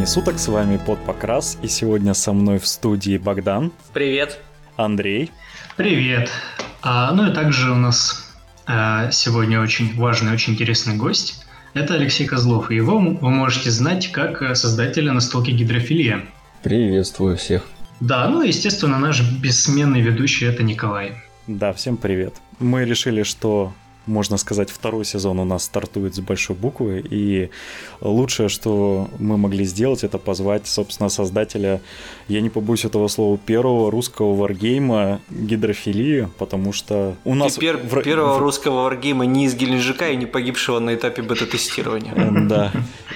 времени суток, с вами Под Покрас, и сегодня со мной в студии Богдан. Привет. Андрей. Привет. А, ну и также у нас а, сегодня очень важный, очень интересный гость. Это Алексей Козлов, и его вы можете знать как э, создателя настолки «Гидрофилия». Приветствую всех. Да, ну и, естественно, наш бессменный ведущий – это Николай. Да, всем привет. Мы решили, что можно сказать, второй сезон у нас стартует с большой буквы, и лучшее, что мы могли сделать, это позвать, собственно, создателя, я не побоюсь этого слова, первого русского варгейма «Гидрофилии», потому что у нас... Теперь в... первого в... русского варгейма не из Геленджика и не погибшего на этапе бета-тестирования. Да.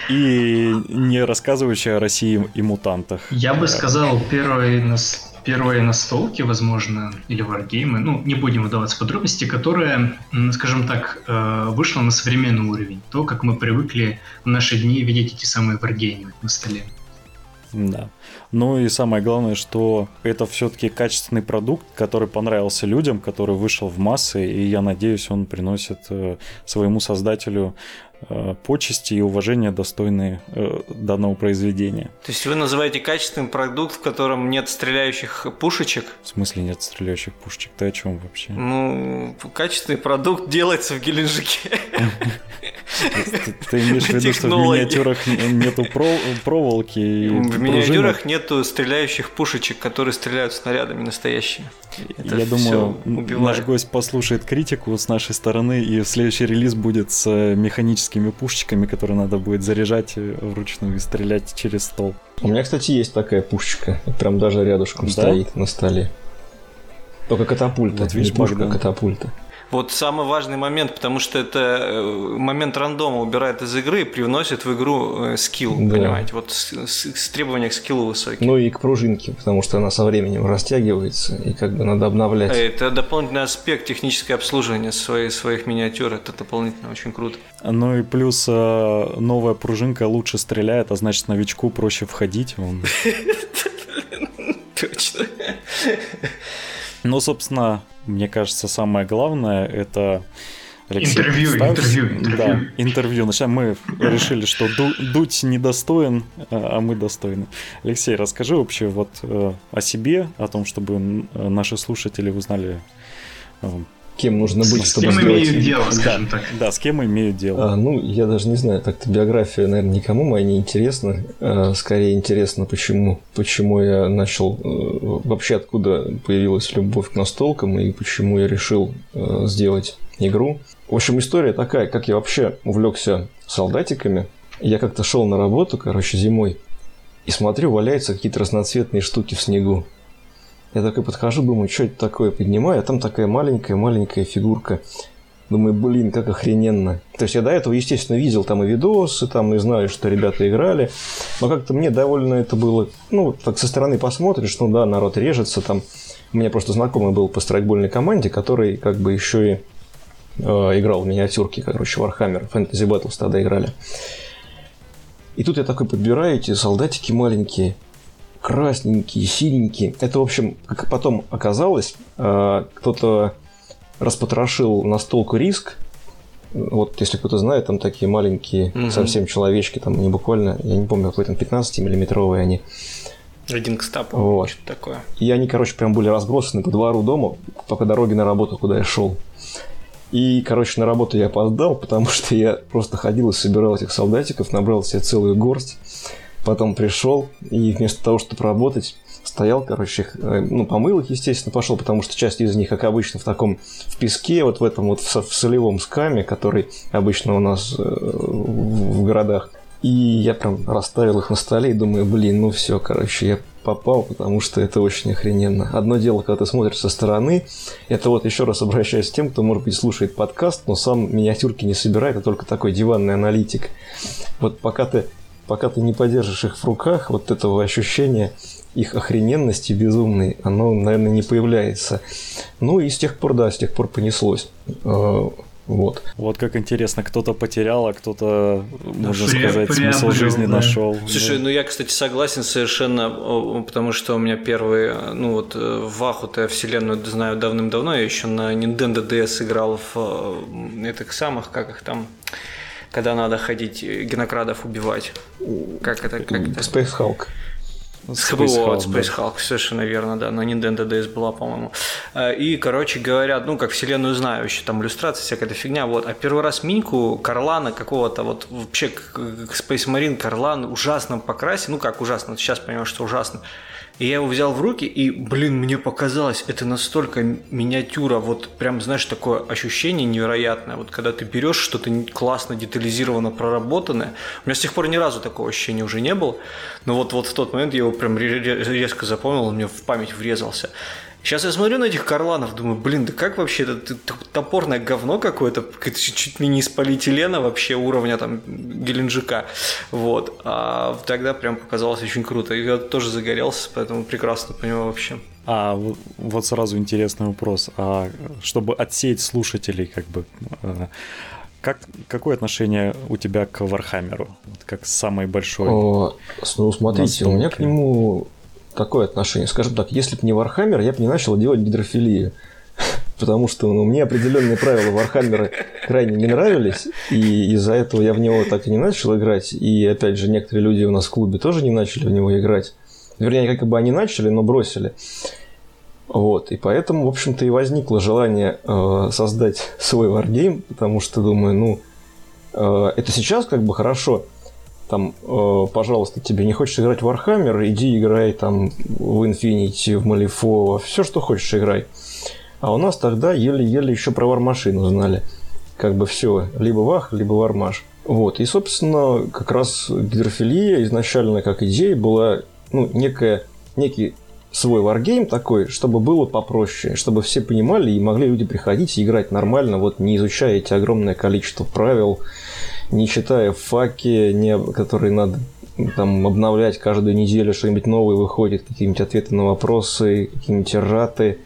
И не рассказывающий о России и мутантах. Я бы сказал, первый нас первые настолки, возможно, или варгеймы, ну, не будем выдаваться в подробности, которая, скажем так, э, вышла на современный уровень. То, как мы привыкли в наши дни видеть эти самые варгеймы на столе. Да. Ну и самое главное, что это все-таки качественный продукт, который понравился людям, который вышел в массы, и я надеюсь, он приносит э, своему создателю почести и уважения достойные э, данного произведения. То есть вы называете качественный продукт, в котором нет стреляющих пушечек? В смысле нет стреляющих пушечек? Ты о чем вообще? Ну, качественный продукт делается в Геленджике. Ты имеешь в виду, что в миниатюрах нету проволоки В миниатюрах нету стреляющих пушечек, которые стреляют снарядами настоящие. Я думаю, наш гость послушает критику с нашей стороны, и следующий релиз будет с механическим автоматическими пушечками, которые надо будет заряжать э, вручную и стрелять через стол. У меня, кстати, есть такая пушечка. Прям даже рядышком да? стоит на столе. Только катапульта. Вот видишь, пушка, катапульта. Вот самый важный момент, потому что это э, момент рандома убирает из игры и привносит в игру э, скилл, да. понимаете? Вот с, с, с требования к скиллу высокие. Ну и к пружинке, потому что она со временем растягивается, и как бы надо обновлять. Это дополнительный аспект техническое обслуживание своих, своих миниатюр, это дополнительно очень круто. Ну и плюс э, новая пружинка лучше стреляет, а значит новичку проще входить. Точно. Ну, собственно, мне кажется, самое главное это Алексей, интервью, представь, интервью, интервью. Да, интервью. Начинаем. Мы решили, что Дудь недостоин, а, а мы достойны. Алексей, расскажи вообще вот э, о себе, о том, чтобы наши слушатели узнали э, кем нужно быть, с чтобы кем сделать... имеют дело, скажем да, так. Да, с кем имеют дело. А, ну, я даже не знаю, так-то биография, наверное, никому моя не интересна. А, скорее интересно, почему, почему я начал... Э, вообще, откуда появилась любовь к настолкам и почему я решил э, сделать игру. В общем, история такая, как я вообще увлекся солдатиками. Я как-то шел на работу, короче, зимой, и смотрю, валяются какие-то разноцветные штуки в снегу. Я такой подхожу, думаю, что это такое, поднимаю, а там такая маленькая-маленькая фигурка. Думаю, блин, как охрененно. То есть я до этого, естественно, видел там и видосы, там и знаю, что ребята играли. Но как-то мне довольно это было, ну, так со стороны посмотришь, ну да, народ режется там. У меня просто знакомый был по страйкбольной команде, который как бы еще и э, играл в миниатюрки, короче, Warhammer, Fantasy Battles тогда играли. И тут я такой подбираю эти солдатики маленькие красненькие, синенькие. Это, в общем, как потом оказалось, э, кто-то распотрошил настолку риск. Вот, если кто-то знает, там такие маленькие, угу. совсем человечки, там не буквально, я не помню, какой там 15-миллиметровые они. Один к стапу, вот. что такое. И они, короче, прям были разбросаны по двору дома, по дороге на работу, куда я шел. И, короче, на работу я опоздал, потому что я просто ходил и собирал этих солдатиков, набрал себе целую горсть. Потом пришел и вместо того, чтобы работать, стоял, короче, э, ну, помыл их, естественно, пошел, потому что часть из них, как обычно, в таком, в песке, вот в этом вот в солевом скаме, который обычно у нас э, в городах. И я прям расставил их на столе и думаю, блин, ну все, короче, я попал, потому что это очень охрененно. Одно дело, когда ты смотришь со стороны, это вот еще раз обращаюсь к тем, кто, может быть, слушает подкаст, но сам миниатюрки не собирает, а только такой диванный аналитик. Вот пока ты пока ты не подержишь их в руках, вот этого ощущения их охрененности безумной, оно, наверное, не появляется. Ну и с тех пор, да, с тех пор понеслось. Э, вот. Вот как интересно, кто-то потерял, а кто-то, можно При, сказать, смысл жизни да. нашел. Слушай, да. ну я, кстати, согласен совершенно, потому что у меня первый, ну вот э, в Аху-то я вселенную знаю давным-давно, я еще на Nintendo DS играл в э, этих самых, как их там, когда надо ходить э, генокрадов убивать. Как это? Как это? Space Hulk. Space Hulk, Space Hulk, да. совершенно верно, да, на Nintendo DS была, по-моему. Э, и, короче говоря, ну, как вселенную знаю, еще там иллюстрация, всякая эта фигня, вот. А первый раз Миньку, Карлана какого-то, вот вообще Space Marine Карлан ужасном покрасе, ну, как ужасно, сейчас понимаю, что ужасно. И я его взял в руки, и, блин, мне показалось, это настолько миниатюра, вот прям, знаешь, такое ощущение невероятное. Вот когда ты берешь что-то классно, детализированно проработанное. У меня с тех пор ни разу такого ощущения уже не было. Но вот, вот в тот момент я его прям резко запомнил, он мне в память врезался. Сейчас я смотрю на этих карланов, думаю, блин, да как вообще это топорное говно какое-то, чуть ли не из полиэтилена вообще уровня там Геленджика. Вот. А тогда прям показалось очень круто. И я тоже загорелся, поэтому прекрасно понимаю вообще. А вот сразу интересный вопрос. А чтобы отсеять слушателей, как бы, э, как, какое отношение у тебя к Warhammer у? Вот как самый большой? О, ну, смотрите, у меня к нему такое отношение. Скажем так, если бы не Warhammer, я бы не начал делать гидрофилию. Потому что ну, мне определенные правила Warhammer а крайне не нравились, и из-за этого я в него так и не начал играть. И опять же, некоторые люди у нас в клубе тоже не начали в него играть. Вернее, как бы они начали, но бросили. Вот, и поэтому, в общем-то, и возникло желание э, создать свой варгейм, потому что думаю, ну, э, это сейчас как бы хорошо, там, э, пожалуйста, тебе не хочешь играть в Warhammer, иди играй там в Infinity, в Malifaux, все, что хочешь, играй. А у нас тогда еле-еле еще про вармашину знали. Как бы все, либо вах, либо вармаш. Вот, и, собственно, как раз гидрофилия изначально как идея была, ну, некая, некий свой варгейм такой, чтобы было попроще, чтобы все понимали и могли люди приходить и играть нормально, вот не изучая эти огромное количество правил, не читая факи, не, которые надо там обновлять каждую неделю, что-нибудь новое выходит, какие-нибудь ответы на вопросы, какие-нибудь раты.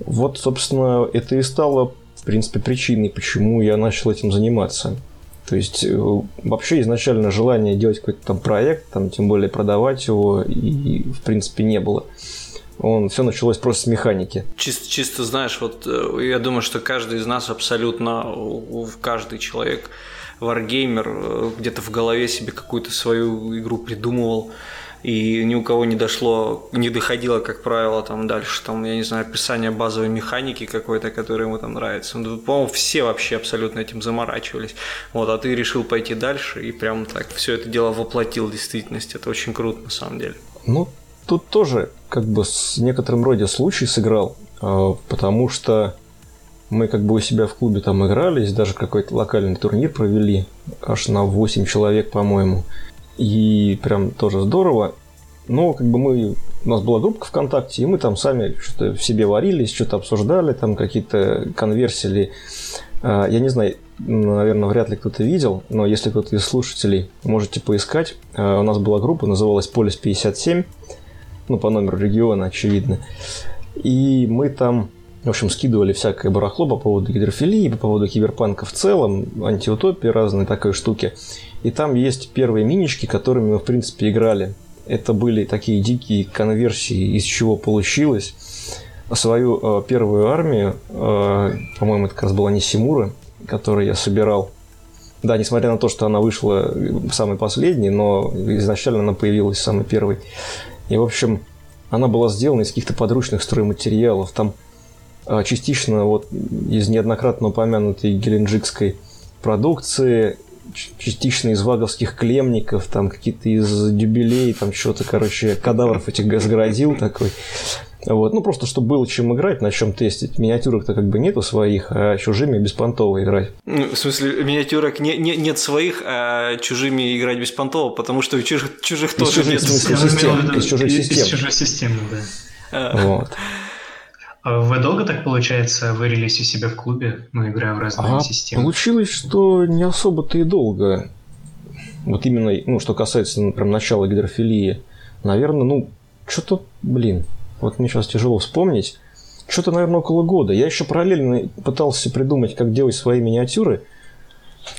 Вот, собственно, это и стало, в принципе, причиной, почему я начал этим заниматься. То есть, э, вообще изначально желания делать какой-то там проект, там, тем более продавать его, и, в принципе, не было. Он все началось просто с механики. Чисто, чисто знаешь, вот э, я думаю, что каждый из нас абсолютно, каждый человек варгеймер э, где-то в голове себе какую-то свою игру придумывал, и ни у кого не дошло, не доходило, как правило, там дальше, там, я не знаю, описание базовой механики какой-то, которая ему там нравится. Ну, по-моему, все вообще абсолютно этим заморачивались. Вот, а ты решил пойти дальше и прям так все это дело воплотил в действительность. Это очень круто, на самом деле. Ну, тут тоже как бы с некоторым роде случай сыграл, э, потому что мы как бы у себя в клубе там игрались, даже какой-то локальный турнир провели, аж на 8 человек, по-моему. И прям тоже здорово. Но как бы мы... У нас была группа ВКонтакте, и мы там сами что-то в себе варились, что-то обсуждали, там какие-то конверсили. А, я не знаю, наверное, вряд ли кто-то видел, но если кто-то из слушателей, можете поискать. А, у нас была группа, называлась Полис 57, ну, по номеру региона, очевидно. И мы там в общем, скидывали всякое барахло по поводу гидрофилии, по поводу киберпанка в целом, антиутопии, разные такой штуки. И там есть первые минички, которыми мы, в принципе, играли. Это были такие дикие конверсии, из чего получилось. Свою э, первую армию, э, по-моему, это как раз была не Симура, которую я собирал. Да, несмотря на то, что она вышла самой последней, но изначально она появилась самой первой. И, в общем, она была сделана из каких-то подручных стройматериалов. Там частично вот из неоднократно упомянутой геленджикской продукции, частично из ваговских клемников, там какие-то из дюбелей, там что-то, короче, кадавров этих загородил такой. Вот, ну просто чтобы было чем играть, на чем тестить. Миниатюрок-то как бы нету своих, а чужими беспонтово играть. Ну, в смысле, миниатюрок не, не, нет своих, а чужими играть беспонтово, потому что у чужих, чужих тоже чужих, нет. Из, систем, из чужих систем. Из чужих систем, да. А. Вот. А вы долго так, получается, варились у себя в клубе, ну, играя в разные а системы? Получилось, что не особо-то и долго. Вот именно, ну, что касается, например, начала гидрофилии. Наверное, ну, что-то, блин, вот мне сейчас тяжело вспомнить. Что-то, наверное, около года. Я еще параллельно пытался придумать, как делать свои миниатюры.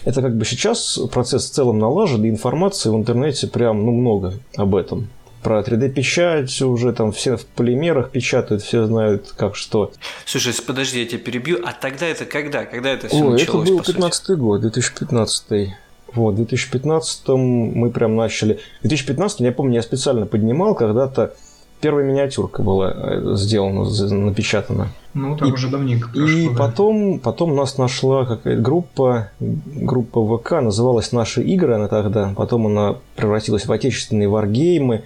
Это как бы сейчас процесс в целом налажен, и информации в интернете прям, ну, много об этом. Про 3D-печать уже там все в полимерах печатают, все знают как что. Слушай, подожди, я тебя перебью. А тогда это когда? Когда это все О, началось? это был 15 год, 2015 вот, в 2015 мы прям начали... В 2015 я помню, я специально поднимал когда-то первая миниатюрка была э, сделана, напечатана. Ну, так и, уже давненько прошло. И да. потом, потом нас нашла какая-то группа, группа ВК, называлась «Наши игры» она тогда. Потом она превратилась в отечественные варгеймы.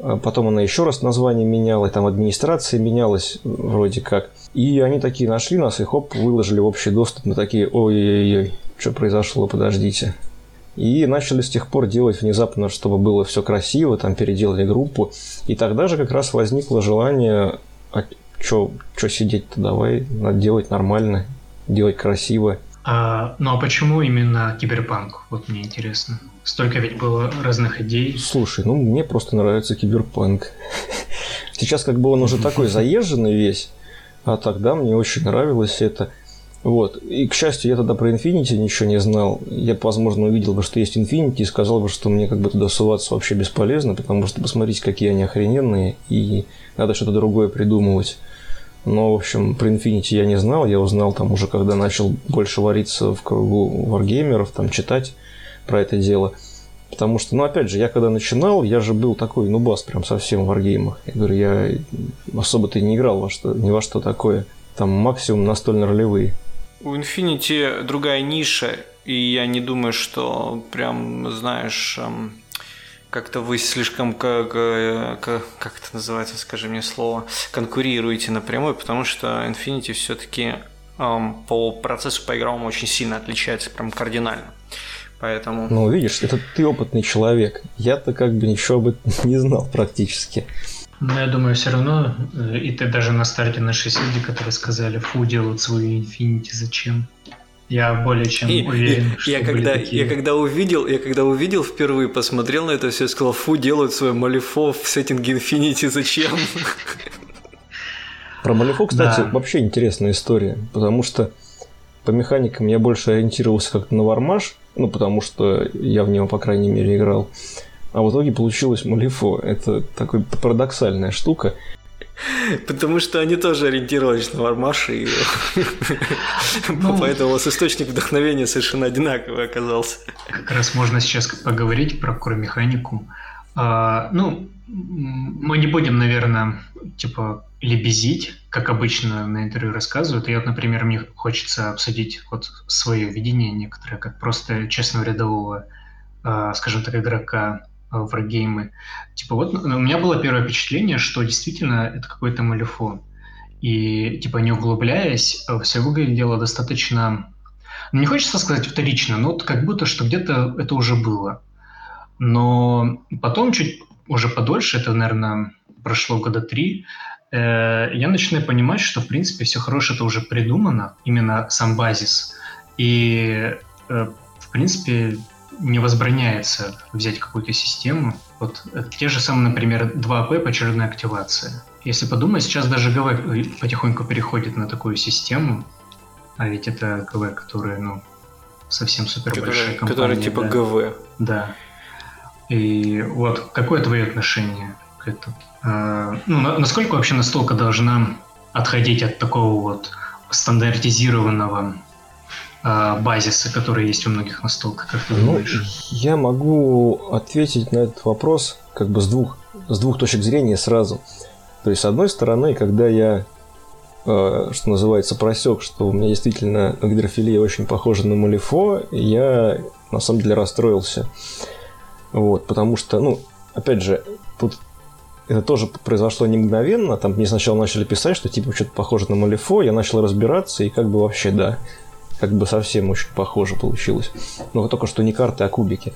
А потом она еще раз название меняла, там администрация менялась вроде как. И они такие нашли нас и хоп, выложили в общий доступ. Мы такие, ой-ой-ой, что произошло, подождите. И начали с тех пор делать внезапно, чтобы было все красиво, там переделали группу. И тогда же как раз возникло желание, а что сидеть-то, давай, надо делать нормально, делать красиво. А, ну а почему именно киберпанк? Вот мне интересно. Столько ведь было разных идей. Слушай, ну мне просто нравится киберпанк. Сейчас как бы он уже такой заезженный весь, а тогда мне очень нравилось это. Вот. И, к счастью, я тогда про Infinity ничего не знал. Я, возможно, увидел бы, что есть Infinity, и сказал бы, что мне как бы туда суваться вообще бесполезно, потому что посмотрите, какие они охрененные, и надо что-то другое придумывать. Но, в общем, про Infinity я не знал. Я узнал там уже, когда начал больше вариться в кругу варгеймеров, там читать про это дело. Потому что, ну, опять же, я когда начинал, я же был такой нубас прям совсем в варгеймах. Я говорю, я особо-то не играл во что, ни во что такое. Там максимум настольно-ролевые. У Infinity другая ниша, и я не думаю, что прям, знаешь, эм, как-то вы слишком, как, как, как это называется, скажи мне слово, конкурируете напрямую, потому что Infinity все-таки эм, по процессу по игровому очень сильно отличается, прям кардинально. Поэтому... Ну, видишь, это ты опытный человек. Я-то как бы ничего об этом не знал практически. Но я думаю, все равно, э, и ты даже на старте нашей люди, которые сказали, фу, делают свою Infinity, зачем? Я более чем и, уверен, и, что я когда, такие... я когда увидел, я когда увидел впервые, посмотрел на это все и сказал, фу, делают свой Малифо в сеттинге Infinity, зачем? Про Малифо, кстати, да. вообще интересная история, потому что по механикам я больше ориентировался как-то на Вармаш, ну, потому что я в него, по крайней мере, играл. А в итоге получилось Малифо. Это такая парадоксальная штука. Потому что они тоже ориентировались на Вармаш, и ну, поэтому у вас источник вдохновения совершенно одинаковый оказался. Как раз можно сейчас поговорить про механику. А, ну, мы не будем, наверное, типа лебезить, как обычно на интервью рассказывают. И вот, например, мне хочется обсудить вот свое видение некоторое, как просто честного рядового, а, скажем так, игрока Э, варгеймы. Типа вот ну, у меня было первое впечатление, что действительно это какой-то малифон. И типа не углубляясь, э, все выглядело достаточно... Ну, не хочется сказать вторично, но вот как будто, что где-то это уже было. Но потом чуть уже подольше, это, наверное, прошло года три, э, я начинаю понимать, что, в принципе, все хорошее это уже придумано, именно сам базис. И, э, в принципе, не возбраняется взять какую-то систему. Вот те же самые, например, 2P почерная активация. Если подумать, сейчас даже ГВ потихоньку переходит на такую систему, а ведь это ГВ, которые, ну, совсем супер большая компания. Которые типа да. ГВ. Да. И вот, какое твое отношение к этому? А, ну, на, насколько вообще настолько должна отходить от такого вот стандартизированного а, базисы, которые есть у многих настолках, как ты ну, думаешь? Я могу ответить на этот вопрос как бы с двух, с двух точек зрения сразу. То есть, с одной стороны, когда я, э, что называется, просек, что у меня действительно гидрофилия очень похожа на малифо, я на самом деле расстроился. Вот, потому что, ну, опять же, тут это тоже произошло не мгновенно. Там мне сначала начали писать, что типа что-то похоже на Малифо. Я начал разбираться, и как бы вообще да как бы совсем очень похоже получилось. Но только что не карты, а кубики.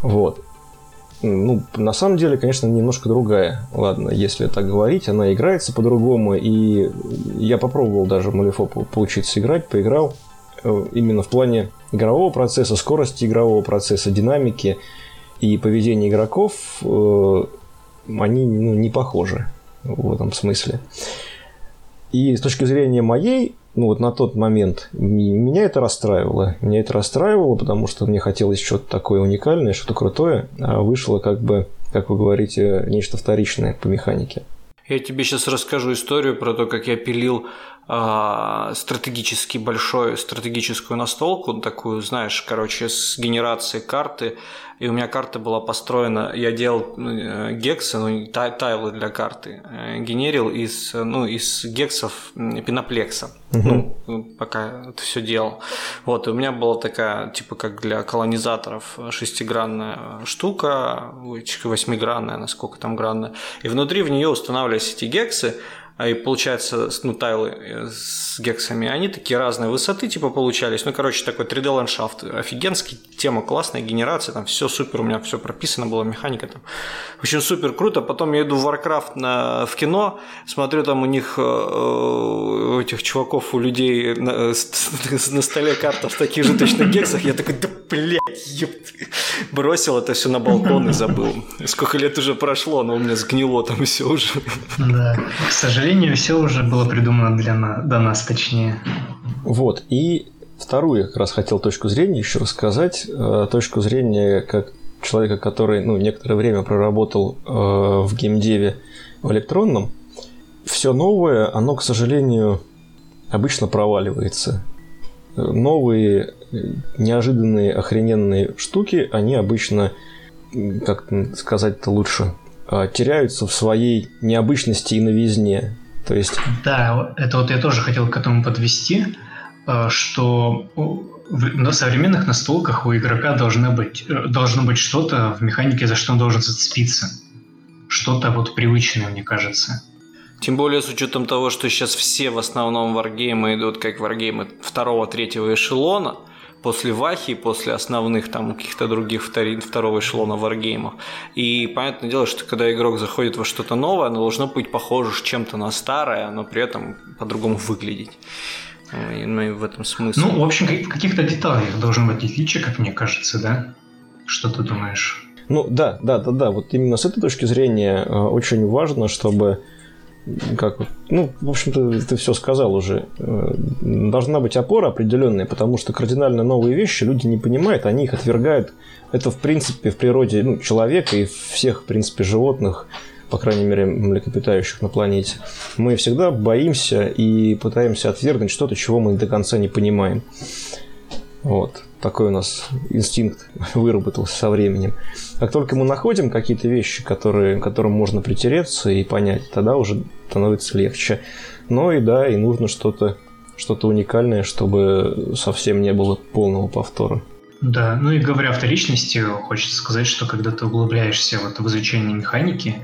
Вот. Ну, на самом деле, конечно, немножко другая. Ладно, если так говорить, она играется по-другому. И я попробовал даже Малифо поучиться играть, поиграл. Э, именно в плане игрового процесса, скорости игрового процесса, динамики и поведения игроков э, они ну, не похожи в этом смысле. И с точки зрения моей ну вот на тот момент меня это расстраивало. Меня это расстраивало, потому что мне хотелось что-то такое уникальное, что-то крутое, а вышло как бы как вы говорите, нечто вторичное по механике. Я тебе сейчас расскажу историю про то, как я пилил стратегически большой, стратегическую настолку, такую, знаешь, короче, с генерацией карты и у меня карта была построена, я делал э, гексы, ну, тайлы для карты, э, генерил из, ну, из гексов пеноплекса, угу. ну, пока это все делал. Вот, и у меня была такая, типа, как для колонизаторов, шестигранная штука, восьмигранная, насколько там гранная, и внутри в нее устанавливались эти гексы, а и получается, ну, тайлы э, с гексами, они такие разные высоты, типа, получались. Ну, короче, такой 3D-ландшафт офигенский, тема классная, генерация, там все супер, у меня все прописано было, механика там. В общем, супер круто. Потом я иду в Warcraft на, в кино, смотрю там у них, э, у этих чуваков, у людей на, на столе карта в таких же точно гексах, я такой, да, блядь, ёпт. Бросил это все на балкон и забыл. Сколько лет уже прошло, но у меня сгнило там все уже. Да, к сожалению, сожалению, все уже было придумано для нас, до нас, точнее. Вот, и вторую я как раз хотел точку зрения еще рассказать. Э, точку зрения как человека, который ну, некоторое время проработал э, в геймдеве в электронном. Все новое, оно, к сожалению, обычно проваливается. Новые, неожиданные, охрененные штуки, они обычно, как сказать-то лучше, теряются в своей необычности и новизне. То есть... Да, это вот я тоже хотел к этому подвести, а, что на современных настолках у игрока должно быть, э, должно быть что-то в механике, за что он должен зацепиться. Что-то вот привычное, мне кажется. Тем более с учетом того, что сейчас все в основном варгеймы идут как варгеймы второго-третьего эшелона – после Вахи, после основных там каких-то других втори, второго эшелона варгеймов. И понятное дело, что когда игрок заходит во что-то новое, оно должно быть похоже чем-то на старое, но при этом по-другому выглядеть. Ну и в этом смысл. Ну, в общем, в каких-то деталях должен быть отличие, как мне кажется, да? Что ты думаешь? Ну да, да, да, да. Вот именно с этой точки зрения э, очень важно, чтобы как ну, в общем-то, ты все сказал уже. Э, должна быть опора определенная, потому что кардинально новые вещи люди не понимают, они их отвергают. Это, в принципе, в природе ну, человека и всех, в принципе, животных, по крайней мере, млекопитающих на планете. Мы всегда боимся и пытаемся отвергнуть что-то, чего мы до конца не понимаем. Вот. Такой у нас инстинкт выработался со временем. Как только мы находим какие-то вещи, которые, которым можно притереться и понять, тогда уже становится легче. Но и да, и нужно что-то что-то уникальное, чтобы совсем не было полного повтора. Да, ну и говоря о вторичности, хочется сказать, что когда ты углубляешься вот в изучение механики,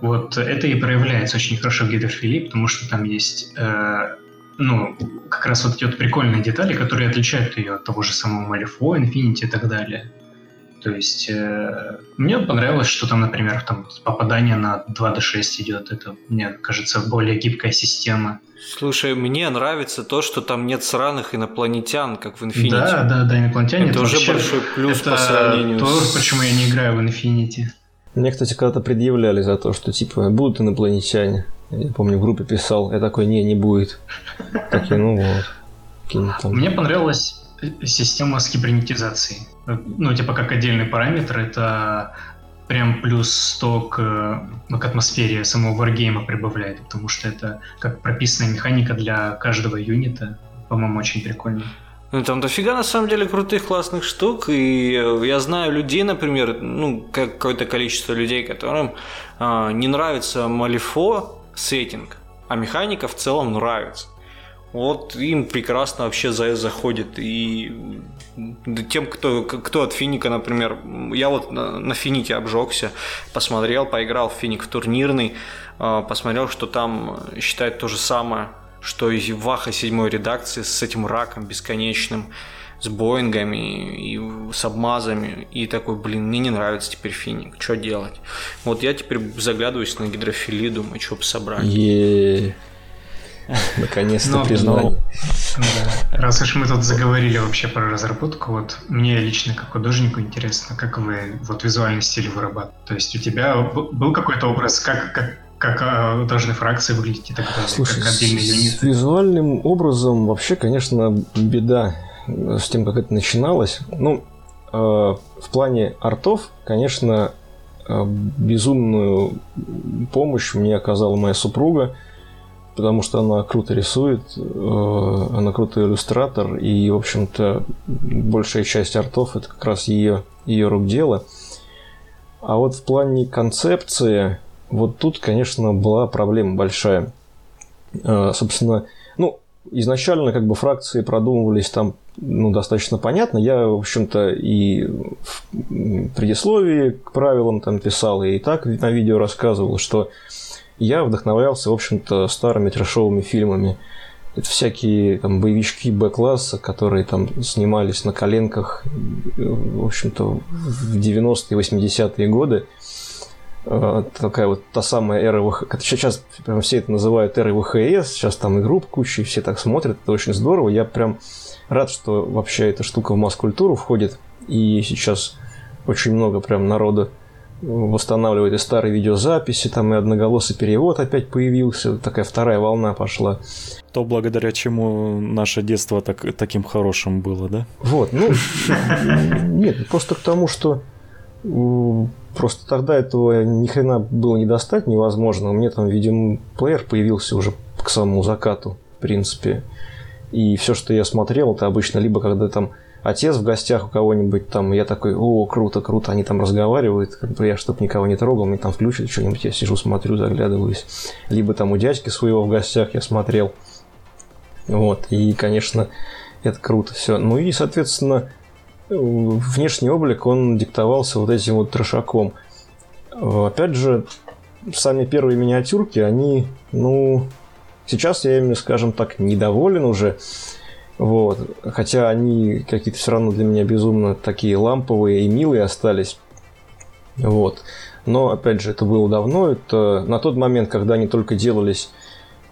вот это и проявляется очень хорошо в гидрофилии, потому что там есть э, ну, как раз вот вот прикольные детали, которые отличают ее от того же самого Malifaux, Infinity и так далее. То есть э, мне понравилось, что там, например, там попадание на 2D6 идет. Это, мне кажется, более гибкая система. Слушай, мне нравится то, что там нет сраных инопланетян, как в Infinity. Да, да, да, инопланетяне. Это, это уже большой плюс это по сравнению то, с... почему я не играю в Infinity. Мне, кстати, когда-то предъявляли за то, что типа будут инопланетяне. Я помню, в группе писал, я такой, не, не будет. Такие, ну вот. Мне понравилась система с кибернетизацией. Ну, типа, как отдельный параметр, это прям плюс 100 к, ну, к атмосфере самого варгейма прибавляет, потому что это как прописанная механика для каждого юнита. По-моему, очень прикольно. Ну, там дофига на самом деле крутых, классных штук, и я знаю людей, например, ну, какое-то количество людей, которым э, не нравится Малифо, сеттинг, а механика в целом нравится. Вот им прекрасно вообще за заходит. И тем, кто, кто от Финика, например, я вот на, на Финике обжегся, посмотрел, поиграл в Финик в турнирный, а, посмотрел, что там считают то же самое, что и Ваха седьмой редакции с этим раком бесконечным с Боингами и с обмазами. И такой, блин, мне не нравится теперь финик, что делать? Вот я теперь заглядываюсь на гидрофилию, думаю, что бы собрать. е Наконец-то ну, признал. Раз уж мы тут заговорили вообще про разработку, вот мне лично как художнику интересно, как вы вот визуальный стиль вырабатываете. То есть у тебя был какой-то образ, как, как, как э, должны фракции выглядеть и так далее, Слушай, как отдельные юниты? С визуальным образом вообще, конечно, беда с тем, как это начиналось. Ну, э, в плане артов, конечно, а, безумную помощь мне оказала моя супруга, потому что она круто рисует, э, она крутой иллюстратор, и, в общем-то, большая часть артов это как раз ее, ее рук дело. А вот в плане концепции, вот тут, конечно, была проблема большая. Э, собственно, ну, изначально как бы фракции продумывались там ну, достаточно понятно. Я, в общем-то, и в предисловии к правилам там писал, и так на видео рассказывал, что я вдохновлялся, в общем-то, старыми трешовыми фильмами. Это всякие там боевички Б-класса, которые там снимались на коленках, в общем-то, в 90-е, 80-е годы. А, такая вот та самая эра ВХ... Сейчас прям все это называют эрой ВХС, сейчас там и групп куча, и все так смотрят, это очень здорово. Я прям рад, что вообще эта штука в масс-культуру входит, и сейчас очень много прям народа восстанавливает и старые видеозаписи, там и одноголосый перевод опять появился, такая вторая волна пошла. То, благодаря чему наше детство так, таким хорошим было, да? Вот, ну, нет, просто к тому, что просто тогда этого ни хрена было не достать невозможно. У меня там видеоплеер появился уже к самому закату, в принципе. И все, что я смотрел, это обычно либо когда там отец в гостях у кого-нибудь там, я такой, о, круто, круто, они там разговаривают, как бы я, чтобы никого не трогал, мне там включат что-нибудь, я сижу, смотрю, заглядываюсь. Либо там у дядьки своего в гостях я смотрел. Вот, и, конечно, это круто все. Ну и, соответственно, внешний облик, он диктовался вот этим вот трешаком. Опять же, сами первые миниатюрки, они, ну, сейчас я ими, скажем так, недоволен уже. Вот. Хотя они какие-то все равно для меня безумно такие ламповые и милые остались. Вот. Но, опять же, это было давно. Это на тот момент, когда они только делались,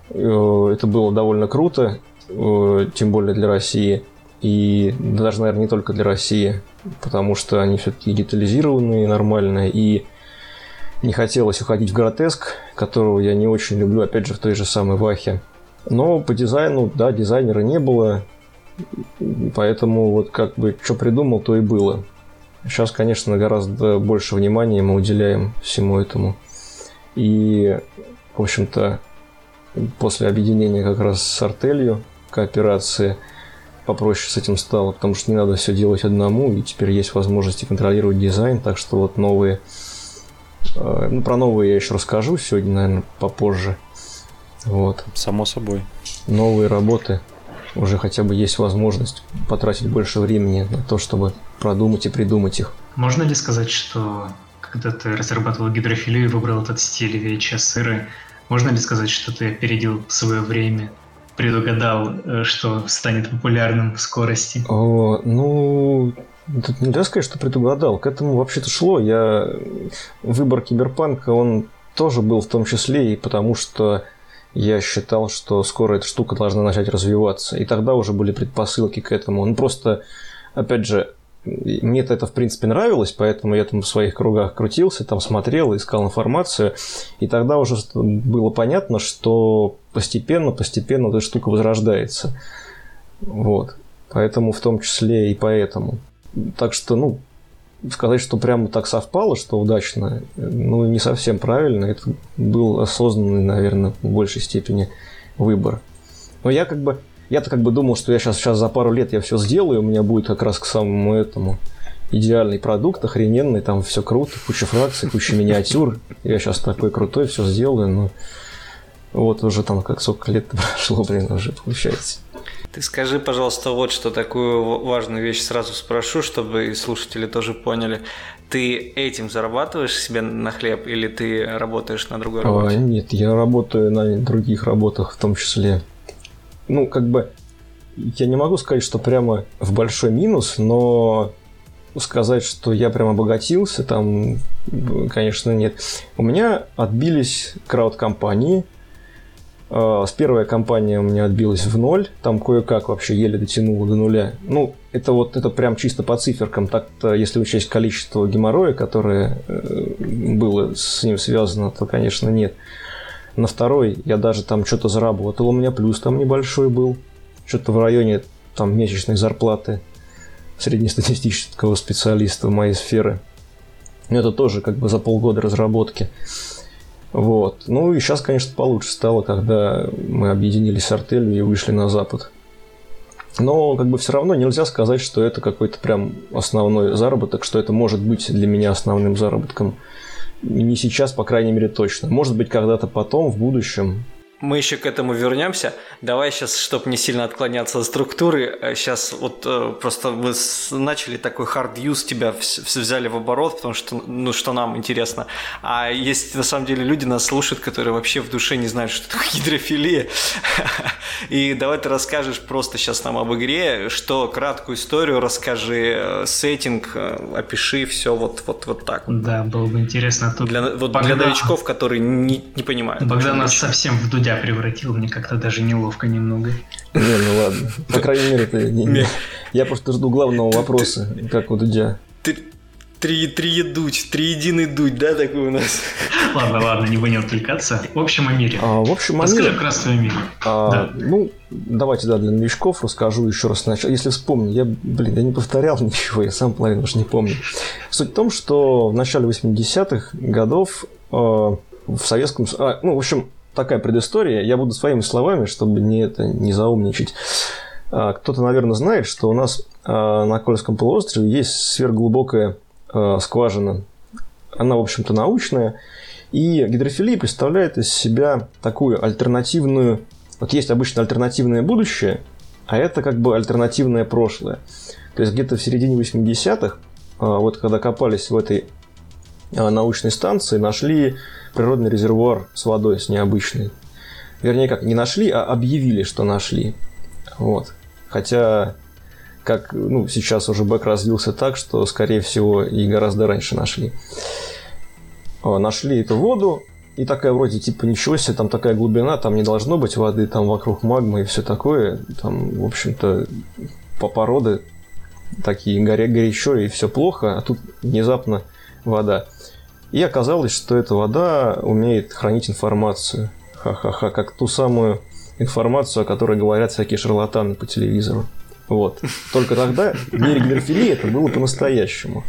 э, это было довольно круто, э, тем более для России. И даже, наверное, не только для России, потому что они все-таки детализированные, нормальные. И не хотелось уходить в гротеск, которого я не очень люблю, опять же, в той же самой Вахе. Но по дизайну, да, дизайнера не было, Поэтому вот как бы что придумал, то и было. Сейчас, конечно, гораздо больше внимания мы уделяем всему этому. И, в общем-то, после объединения как раз с артелью, кооперации, попроще с этим стало, потому что не надо все делать одному, и теперь есть возможности контролировать дизайн, так что вот новые... Э, ну, про новые я еще расскажу сегодня, наверное, попозже. Вот. Само собой. Новые работы уже хотя бы есть возможность потратить больше времени на то, чтобы продумать и придумать их. Можно ли сказать, что когда ты разрабатывал гидрофилию и выбрал этот стиль VHS сыры, можно ли сказать, что ты опередил свое время, предугадал, э, что станет популярным в скорости? О, ну, Тут нельзя сказать, что предугадал. К этому вообще-то шло. Я... Выбор киберпанка, он тоже был в том числе и потому, что я считал, что скоро эта штука должна начать развиваться. И тогда уже были предпосылки к этому. Ну, просто, опять же, мне это, в принципе, нравилось, поэтому я там в своих кругах крутился, там смотрел, искал информацию. И тогда уже было понятно, что постепенно, постепенно эта штука возрождается. Вот. Поэтому в том числе и поэтому. Так что, ну, сказать, что прямо так совпало, что удачно, ну, не совсем правильно. Это был осознанный, наверное, в большей степени выбор. Но я как бы, я-то как бы думал, что я сейчас, сейчас за пару лет я все сделаю, у меня будет как раз к самому этому идеальный продукт, охрененный, там все круто, куча фракций, куча миниатюр. Я сейчас такой крутой, все сделаю, но вот уже там как сколько лет прошло, блин, уже получается. Ты скажи, пожалуйста, вот что такую важную вещь сразу спрошу, чтобы и слушатели тоже поняли. Ты этим зарабатываешь себе на хлеб или ты работаешь на другой работе? А, нет, я работаю на других работах в том числе. Ну, как бы, я не могу сказать, что прямо в большой минус, но сказать, что я прям обогатился, там, конечно, нет. У меня отбились крауд-компании, а, с первой компания у меня отбилась в ноль, там кое-как вообще еле дотянуло до нуля. Ну, это вот это прям чисто по циферкам. Так-то, если учесть количество геморроя, которое э, было с ним связано, то, конечно, нет. На второй я даже там что-то заработал, у меня плюс там небольшой был. Что-то в районе там месячной зарплаты среднестатистического специалиста моей сферы. Это тоже как бы за полгода разработки. Вот. Ну и сейчас, конечно, получше стало, когда мы объединились с артелью и вышли на Запад. Но как бы все равно нельзя сказать, что это какой-то прям основной заработок, что это может быть для меня основным заработком. Не сейчас, по крайней мере, точно. Может быть, когда-то потом, в будущем, мы еще к этому вернемся. Давай сейчас, чтобы не сильно отклоняться от структуры, сейчас э, вот э, просто мы начали такой hard use тебя взяли в оборот, потому что, ну, что нам интересно. А есть, на самом деле, люди нас слушают, которые вообще в душе не знают, что такое гидрофилия. И давай ты расскажешь просто сейчас нам об игре, что краткую историю расскажи, э, сеттинг, опиши все вот, вот, вот так. Да, было бы интересно. Тут для, вот Богдан... для новичков, которые не, не понимают. Богдан нас совсем в дудя дудя превратил, мне как-то даже неловко немного. Не, ну ладно. По крайней мере, это не, не. я просто жду главного вопроса, как у Дудя. Три, три дуть, триединый дуть, да, такой у нас? Ладно, ладно, не будем отвлекаться. В общем, о мире. А, в общем, о Расскажи мире. вкратце о мире. А, да. Ну, давайте, да, для новичков расскажу еще раз сначала. Если вспомню, я, блин, я не повторял ничего, я сам половину уж не помню. Суть в том, что в начале 80-х годов э, в Советском... А, ну, в общем, такая предыстория. Я буду своими словами, чтобы не, это, не заумничать. А, кто-то, наверное, знает, что у нас а, на Кольском полуострове есть сверхглубокая а, скважина. Она, в общем-то, научная. И гидрофилия представляет из себя такую альтернативную... Вот есть обычно альтернативное будущее, а это как бы альтернативное прошлое. То есть где-то в середине 80-х, вот когда копались в этой научной станции, нашли природный резервуар с водой, с необычной. Вернее, как, не нашли, а объявили, что нашли. Вот. Хотя, как ну, сейчас уже бэк развился так, что, скорее всего, и гораздо раньше нашли. Нашли эту воду, и такая вроде типа ничего себе, там такая глубина, там не должно быть воды, там вокруг магмы и все такое. Там, в общем-то, по породы такие горе горячо и все плохо, а тут внезапно вода. И оказалось, что эта вода умеет хранить информацию. Ха-ха-ха, как ту самую информацию, о которой говорят всякие шарлатаны по телевизору. Вот. Только тогда гидрофилия это было по-настоящему.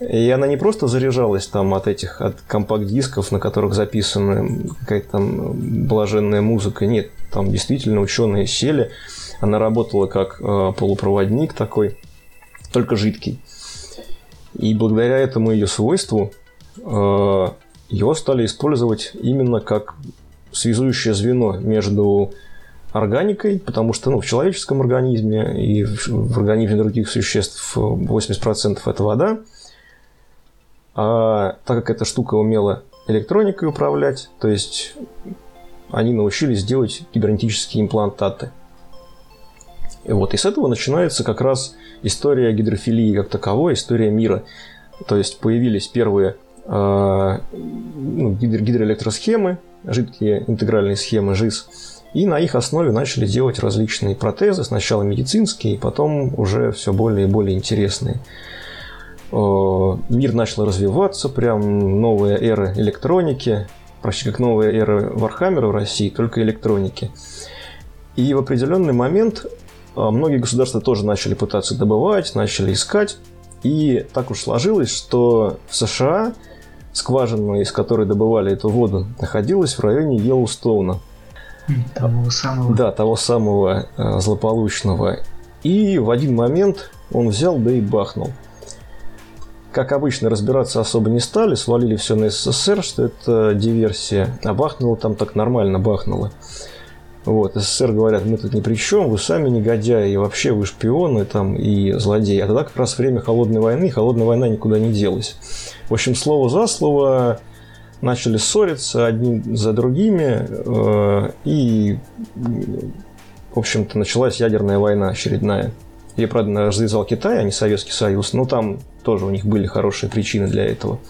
И она не просто заряжалась там от этих от компакт-дисков, на которых записана какая-то там блаженная музыка. Нет, там действительно ученые сели. Она работала как э, полупроводник такой, только жидкий. И благодаря этому ее свойству его стали использовать именно как связующее звено между органикой, потому что ну, в человеческом организме и в организме других существ 80% это вода. А так как эта штука умела электроникой управлять, то есть они научились делать кибернетические имплантаты. И вот и с этого начинается как раз история гидрофилии как таковой, история мира. То есть появились первые Э, ну, гидроэлектросхемы, жидкие интегральные схемы ЖИС, и на их основе начали делать различные протезы, сначала медицинские, потом уже все более и более интересные. Э, мир начал развиваться, прям новая эра электроники, почти как новая эра Warhammer а в России, только электроники. И в определенный момент э, многие государства тоже начали пытаться добывать, начали искать. И так уж сложилось, что в США скважина, из которой добывали эту воду, находилась в районе Йеллоустоуна. Того самого. Да, того самого э, злополучного. И в один момент он взял, да и бахнул. Как обычно, разбираться особо не стали, свалили все на СССР, что это диверсия. А бахнуло там так нормально, бахнуло. Вот, СССР говорят, мы тут ни при чем, вы сами негодяи, и вообще вы шпионы там и злодеи. А тогда как раз время холодной войны, холодная война никуда не делась. В общем, слово за слово начали ссориться одни за другими, э, и, в общем-то, началась ядерная война очередная. Ее, правда, развязал Китай, а не Советский Союз, но там тоже у них были хорошие причины для этого.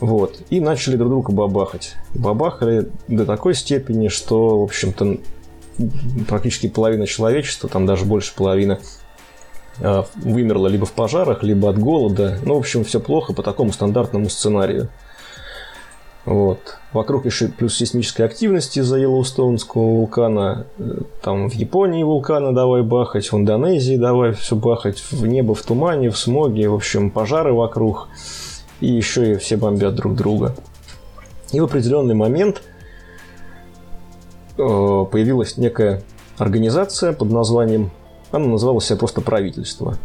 Вот. И начали друг друга бабахать. Бабахали до такой степени, что, в общем-то, практически половина человечества, там даже больше половины, а, вымерла либо в пожарах, либо от голода. Ну, в общем, все плохо по такому стандартному сценарию. Вот. Вокруг еще плюс сейсмической активности из-за Йеллоустоунского вулкана. Там в Японии вулканы давай бахать, в Индонезии давай все бахать, в небо в тумане, в смоге, в общем, пожары вокруг. И еще и все бомбят друг друга. И в определенный момент э, появилась некая организация под названием, она называла себя просто правительство.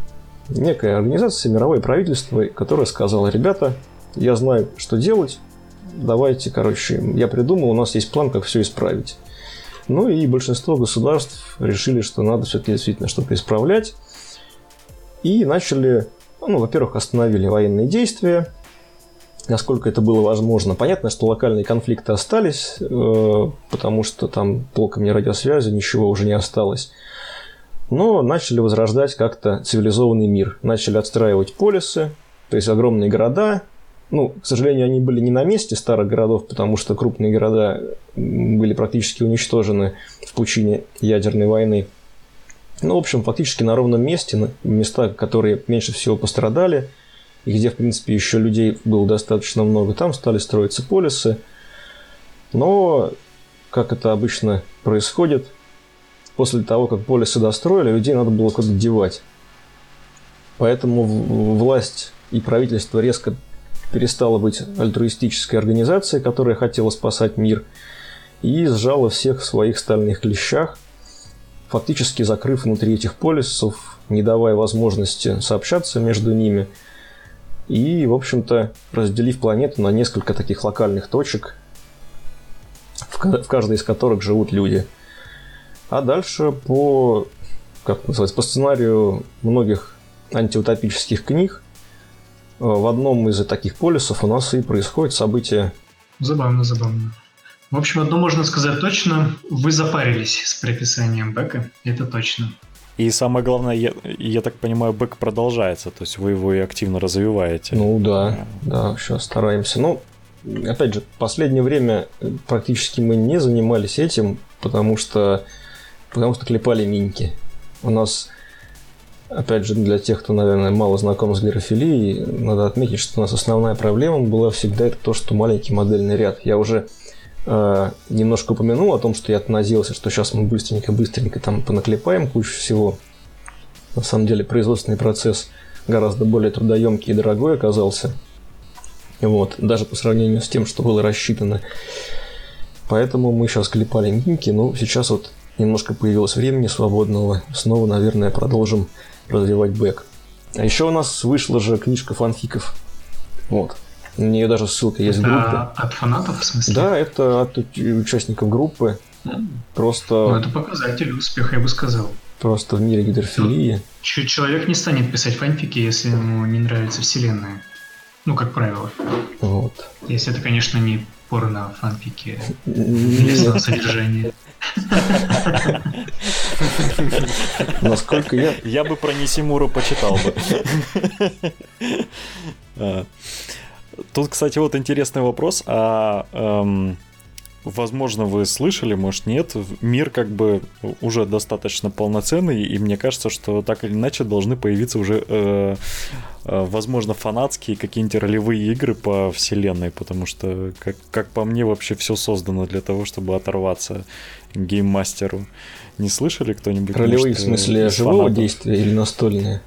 Некая организация, мировое правительство, которое сказала, ребята, я знаю, что делать, давайте, короче, я придумал, у нас есть план, как все исправить. Ну и большинство государств решили, что надо все-таки действительно что-то исправлять. И начали, ну, во-первых, остановили военные действия, насколько это было возможно. Понятно, что локальные конфликты остались, э, потому что там толком ни радиосвязи, ничего уже не осталось. Но начали возрождать как-то цивилизованный мир. Начали отстраивать полисы, то есть огромные города. Ну, к сожалению, они были не на месте старых городов, потому что крупные города были практически уничтожены в пучине ядерной войны. Ну, в общем, фактически на ровном месте, места, которые меньше всего пострадали – и где, в принципе, еще людей было достаточно много, там стали строиться полисы. Но, как это обычно происходит, после того, как полисы достроили, людей надо было куда-то девать. Поэтому власть и правительство резко перестало быть альтруистической организацией, которая хотела спасать мир, и сжала всех в своих стальных клещах, фактически закрыв внутри этих полисов, не давая возможности сообщаться между ними – и, в общем-то, разделив планету на несколько таких локальных точек, в каждой из которых живут люди. А дальше по, как называется, по сценарию многих антиутопических книг э, в одном из таких полюсов у нас и происходит событие. Забавно, забавно. В общем, одно можно сказать точно. Вы запарились с прописанием бэка. Это точно. И самое главное, я, я так понимаю, бэк продолжается, то есть вы его и активно развиваете. Ну да, да, сейчас стараемся. Ну, опять же, в последнее время практически мы не занимались этим, потому что, потому что клепали миньки. У нас, опять же, для тех, кто, наверное, мало знаком с герофилией, надо отметить, что у нас основная проблема была всегда это то, что маленький модельный ряд. Я уже Э, немножко упомянул о том, что я надеялся, что сейчас мы быстренько-быстренько там понаклепаем кучу всего. На самом деле производственный процесс гораздо более трудоемкий и дорогой оказался. Вот, даже по сравнению с тем, что было рассчитано. Поэтому мы сейчас клепали минки, но сейчас вот немножко появилось времени свободного. Снова, наверное, продолжим развивать бэк. А еще у нас вышла же книжка фанфиков. Вот. У нее даже ссылка есть в группе. От фанатов, в смысле? Да, это от участников группы. Mm. Просто... Ну, это показатель успеха, я бы сказал. Просто в мире гидрофилии. Человек не станет писать фанфики, если ему не нравится вселенная. Ну, как правило. Вот. Если это, конечно, не порно-фанфики лесного содержания. Насколько я... Я бы про Нисимуру почитал бы. Тут, кстати, вот интересный вопрос. А эм, возможно, вы слышали, может, нет. Мир как бы уже достаточно полноценный, и мне кажется, что так или иначе должны появиться уже, э, э, возможно, фанатские какие-нибудь ролевые игры по вселенной, потому что, как, как по мне, вообще все создано для того, чтобы оторваться гейммастеру. Не слышали кто-нибудь? Ролевые может, в смысле живого фанатов? действия или настольные?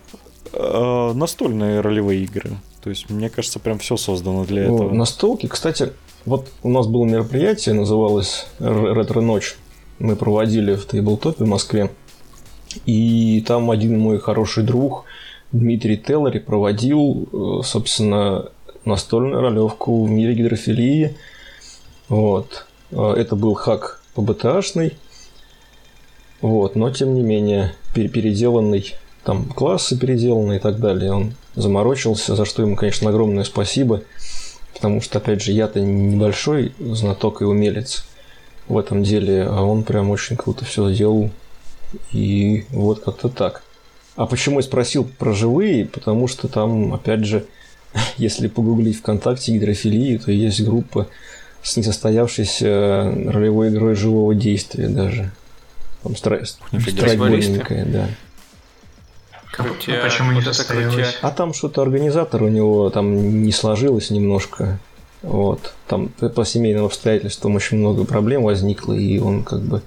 Э, настольные ролевые игры. То есть, мне кажется, прям все создано для этого. Настолки, кстати, вот у нас было мероприятие, называлось «Ретро-ночь». Мы проводили в Тейблтопе в Москве. И там один мой хороший друг, Дмитрий Теллери, проводил, э, собственно, настольную ролевку в мире гидрофилии. Вот. Э, это был хак ПБТАшный. Вот, но тем не менее переделанный, там классы переделанные и так далее. Он заморочился, за что ему, конечно, огромное спасибо, потому что, опять же, я-то небольшой знаток и умелец в этом деле, а он прям очень круто все сделал. И вот как-то так. А почему я спросил про живые? Потому что там, опять же, если погуглить ВКонтакте гидрофилии, то есть группа с несостоявшейся ролевой игрой живого действия даже. Там страсть, страйкбольненькая, да. Крутя. А почему не вот состоялось? А там что-то организатор у него там не сложилось немножко. Вот. Там по семейным обстоятельствам очень много проблем возникло, и он как бы,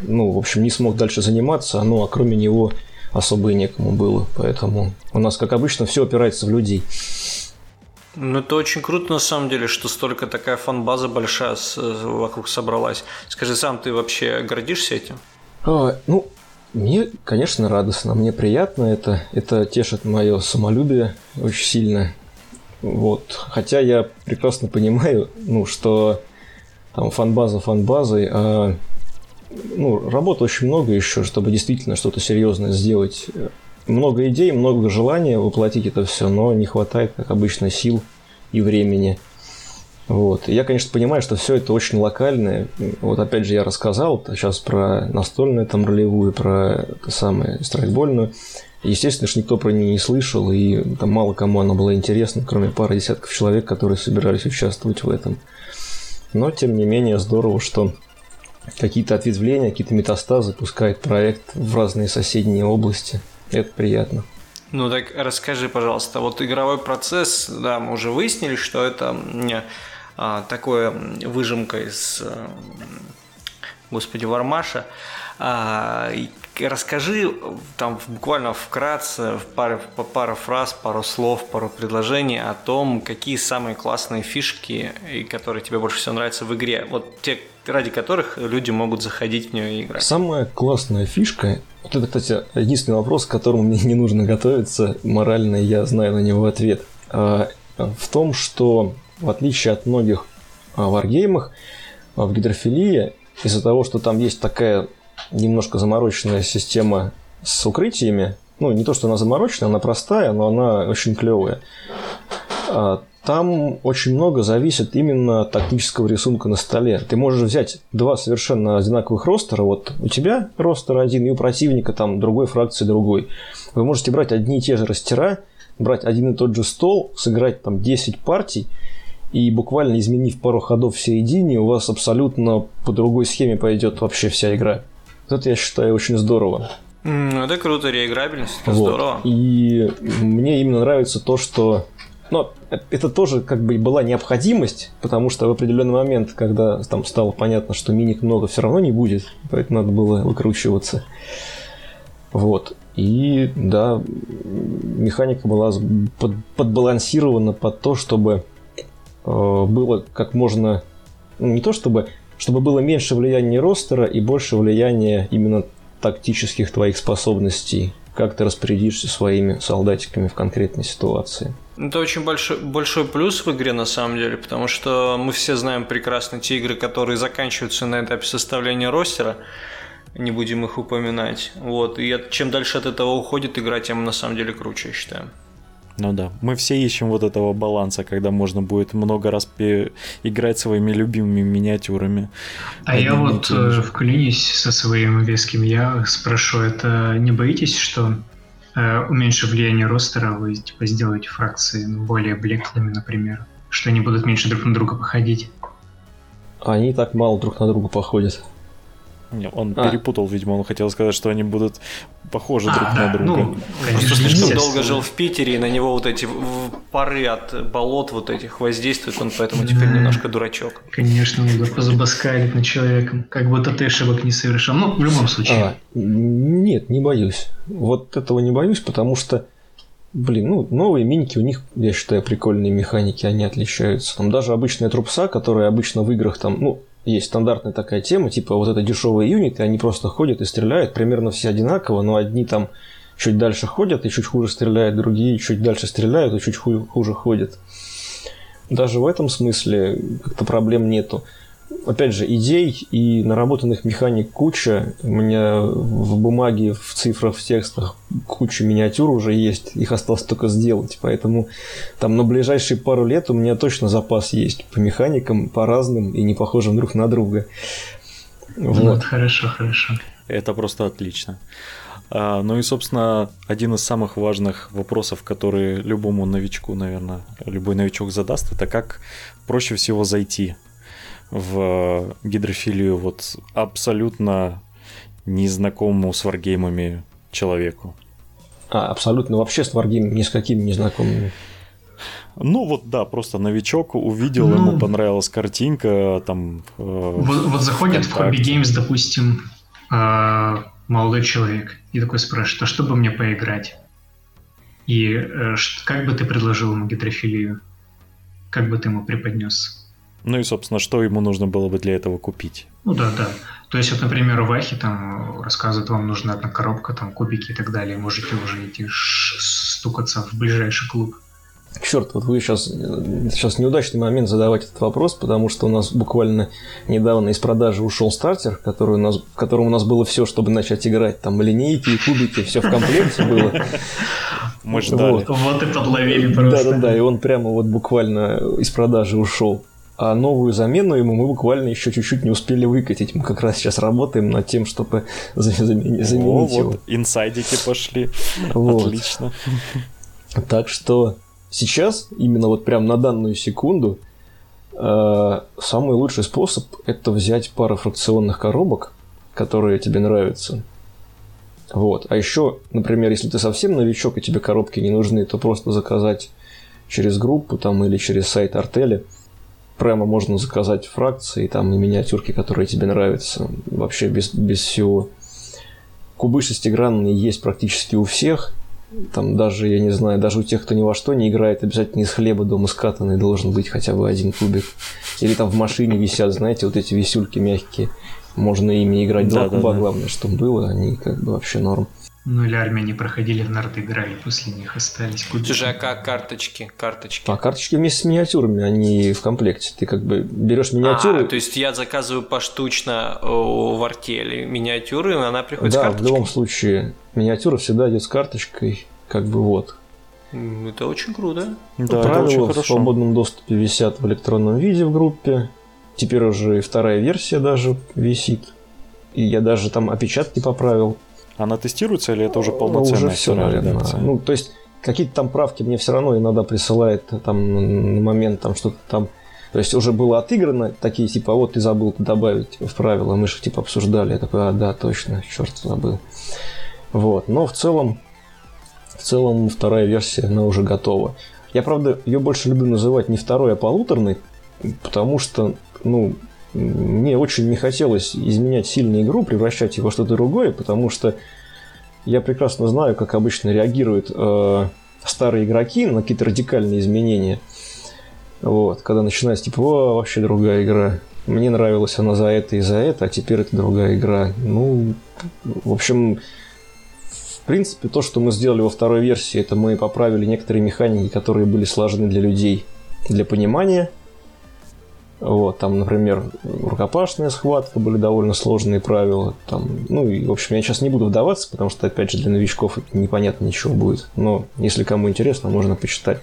ну, в общем, не смог дальше заниматься, ну, а кроме него особо и некому было. Поэтому у нас, как обычно, все опирается в людей. Ну, это очень круто, на самом деле, что столько такая фан-база большая с, вокруг собралась. Скажи сам, ты вообще гордишься этим? А, ну, мне, конечно, радостно, мне приятно это. Это тешит мое самолюбие очень сильно. Вот. Хотя я прекрасно понимаю, ну, что там фан-база фан-базой, а ну, работы очень много еще, чтобы действительно что-то серьезное сделать много идей, много желания воплотить это все, но не хватает, как обычно, сил и времени. Вот. Я, конечно, понимаю, что все это очень локальное. Вот опять же я рассказал сейчас про настольную там ролевую, про это самое страйкбольную. Естественно, что никто про нее не слышал, и там мало кому она была интересна, кроме пары десятков человек, которые собирались участвовать в этом. Но, тем не менее, здорово, что какие-то ответвления, какие-то метастазы пускает проект в разные соседние области – это приятно. Ну так расскажи, пожалуйста, вот игровой процесс, да, мы уже выяснили, что это а, такое выжимка из, а, господи, Вармаша. А, расскажи там буквально вкратце, в паре, пару фраз, пару слов, пару предложений о том, какие самые классные фишки, и которые тебе больше всего нравятся в игре. Вот те, ради которых люди могут заходить в нее и играть. Самая классная фишка вот это, кстати, единственный вопрос, к которому мне не нужно готовиться. Морально я знаю на него ответ. А, в том, что в отличие от многих а, варгеймах, а, в гидрофилии из-за того, что там есть такая немножко замороченная система с укрытиями, ну, не то, что она замороченная, она простая, но она очень клевая. Там очень много зависит именно от тактического рисунка на столе. Ты можешь взять два совершенно одинаковых ростера. Вот у тебя ростер один, и у противника там другой фракции другой. Вы можете брать одни и те же растера, брать один и тот же стол, сыграть там 10 партий, и буквально изменив пару ходов в середине, у вас абсолютно по другой схеме пойдет вообще вся игра. Вот это я считаю очень здорово. это круто, реиграбельность, это вот. здорово. И мне именно нравится то, что но это тоже как бы была необходимость, потому что в определенный момент, когда там стало понятно, что миник много все равно не будет, поэтому надо было выкручиваться. Вот. И да, механика была под, подбалансирована под то, чтобы было как можно, ну, не то чтобы, чтобы было меньше влияния ростера и больше влияния именно тактических твоих способностей, как ты распорядишься своими солдатиками в конкретной ситуации. Это очень большой, большой плюс в игре на самом деле, потому что мы все знаем прекрасно те игры, которые заканчиваются на этапе составления ростера, не будем их упоминать. Вот. И чем дальше от этого уходит игра, тем на самом деле круче, я считаю. Ну да, мы все ищем вот этого баланса, когда можно будет много раз играть своими любимыми миниатюрами. А я вот э, вклинюсь со своим веским я спрошу, это не боитесь, что э, уменьшив влияние ростера, вы типа сделаете фракции более блеклыми, например, что они будут меньше друг на друга походить? Они так мало друг на друга походят. Не, он а. перепутал, видимо, он хотел сказать, что они будут похожи а, друг да, на друга. Ну, Просто слишком долго жил в Питере, и на него вот эти пары от болот вот этих воздействуют, он поэтому теперь немножко дурачок. Конечно, он позабаскалит над человеком, как будто ты ошибок не совершил. Ну, в любом случае. А, нет, не боюсь. Вот этого не боюсь, потому что Блин, ну, новые миники, у них, я считаю, прикольные механики, они отличаются. Там даже обычная трупса, которая обычно в играх там, ну, есть стандартная такая тема, типа вот это дешевые юниты, они просто ходят и стреляют, примерно все одинаково, но одни там чуть дальше ходят и чуть хуже стреляют, другие чуть дальше стреляют и чуть хуже ходят. Даже в этом смысле как-то проблем нету опять же, идей и наработанных механик куча. У меня в бумаге, в цифрах, в текстах куча миниатюр уже есть. Их осталось только сделать. Поэтому там на ближайшие пару лет у меня точно запас есть по механикам, по разным и не похожим друг на друга. Вот, вот хорошо, хорошо. Это просто отлично. А, ну и, собственно, один из самых важных вопросов, которые любому новичку, наверное, любой новичок задаст, это как проще всего зайти в гидрофилию вот абсолютно незнакомому с варгеймами человеку. А, абсолютно вообще с варгеймами ни с какими незнакомыми. Ну вот да, просто новичок увидел, ну, ему понравилась картинка, там. Э, вот, вот заходит в Hobby Games, допустим, э, молодой человек и такой спрашивает, а что бы мне поиграть? И э, как бы ты предложил ему гидрофилию? как бы ты ему преподнес. Ну и, собственно, что ему нужно было бы для этого купить? Ну да, да. То есть, вот, например, в Ахе там рассказывают, вам нужна одна коробка, там кубики и так далее, можете уже идти стукаться в ближайший клуб. Черт, вот вы сейчас, сейчас неудачный момент задавать этот вопрос, потому что у нас буквально недавно из продажи ушел стартер, который у нас, в котором у нас было все, чтобы начать играть. Там линейки и кубики, все в комплекте было. Мы ждали. Вот, вот и подловили просто. Да-да-да, и он прямо вот буквально из продажи ушел. А новую замену ему мы буквально еще чуть-чуть не успели выкатить. Мы как раз сейчас работаем над тем, чтобы заменить, заменить О, его. Вот, инсайдики пошли. Вот. Отлично. Так что сейчас, именно вот прям на данную секунду, э, самый лучший способ это взять пару фракционных коробок, которые тебе нравятся. Вот. А еще, например, если ты совсем новичок и тебе коробки не нужны, то просто заказать через группу там или через сайт артели. Прямо можно заказать фракции там и миниатюрки, которые тебе нравятся. Вообще без, без всего. Кубы шестигранные есть практически у всех. Там даже, я не знаю, даже у тех, кто ни во что не играет, обязательно из хлеба дома скатанный должен быть хотя бы один кубик. Или там в машине висят, знаете, вот эти висюльки мягкие. Можно ими играть. Два да, куба, да, главное, чтобы было, они как бы вообще норм. Ну или армяне проходили в нарты играли, после них остались кубики. Слушай, а как карточки? Карточки. А карточки вместе с миниатюрами, они в комплекте. Ты как бы берешь миниатюры. А, то есть я заказываю поштучно в артели миниатюры, и она приходит да, с карточкой? в любом случае. Миниатюра всегда идет с карточкой, как бы вот. Это очень круто. Да, Правила очень в свободном доступе висят в электронном виде в группе. Теперь уже и вторая версия даже висит. И я даже там опечатки поправил. Она тестируется или это уже полноценная уже все, наверное. Ну, то есть какие-то там правки мне все равно иногда присылает там на момент там что-то там. То есть уже было отыграно, такие типа, вот ты забыл добавить в правила, мы же типа обсуждали. Я такой, а, да, точно, черт забыл. Вот, но в целом, в целом вторая версия, она уже готова. Я, правда, ее больше люблю называть не второй, а полуторной, потому что, ну, мне очень не хотелось изменять сильно игру, превращать его во что-то другое, потому что я прекрасно знаю, как обычно реагируют э, старые игроки на какие-то радикальные изменения. Вот, когда начинается типа, о, вообще другая игра. Мне нравилась она за это и за это, а теперь это другая игра. Ну, в общем, в принципе, то, что мы сделали во второй версии, это мы поправили некоторые механики, которые были сложны для людей для понимания – вот, там, например, рукопашная схватка были довольно сложные правила. Там, ну и, в общем, я сейчас не буду вдаваться, потому что, опять же, для новичков непонятно ничего будет. Но если кому интересно, можно почитать.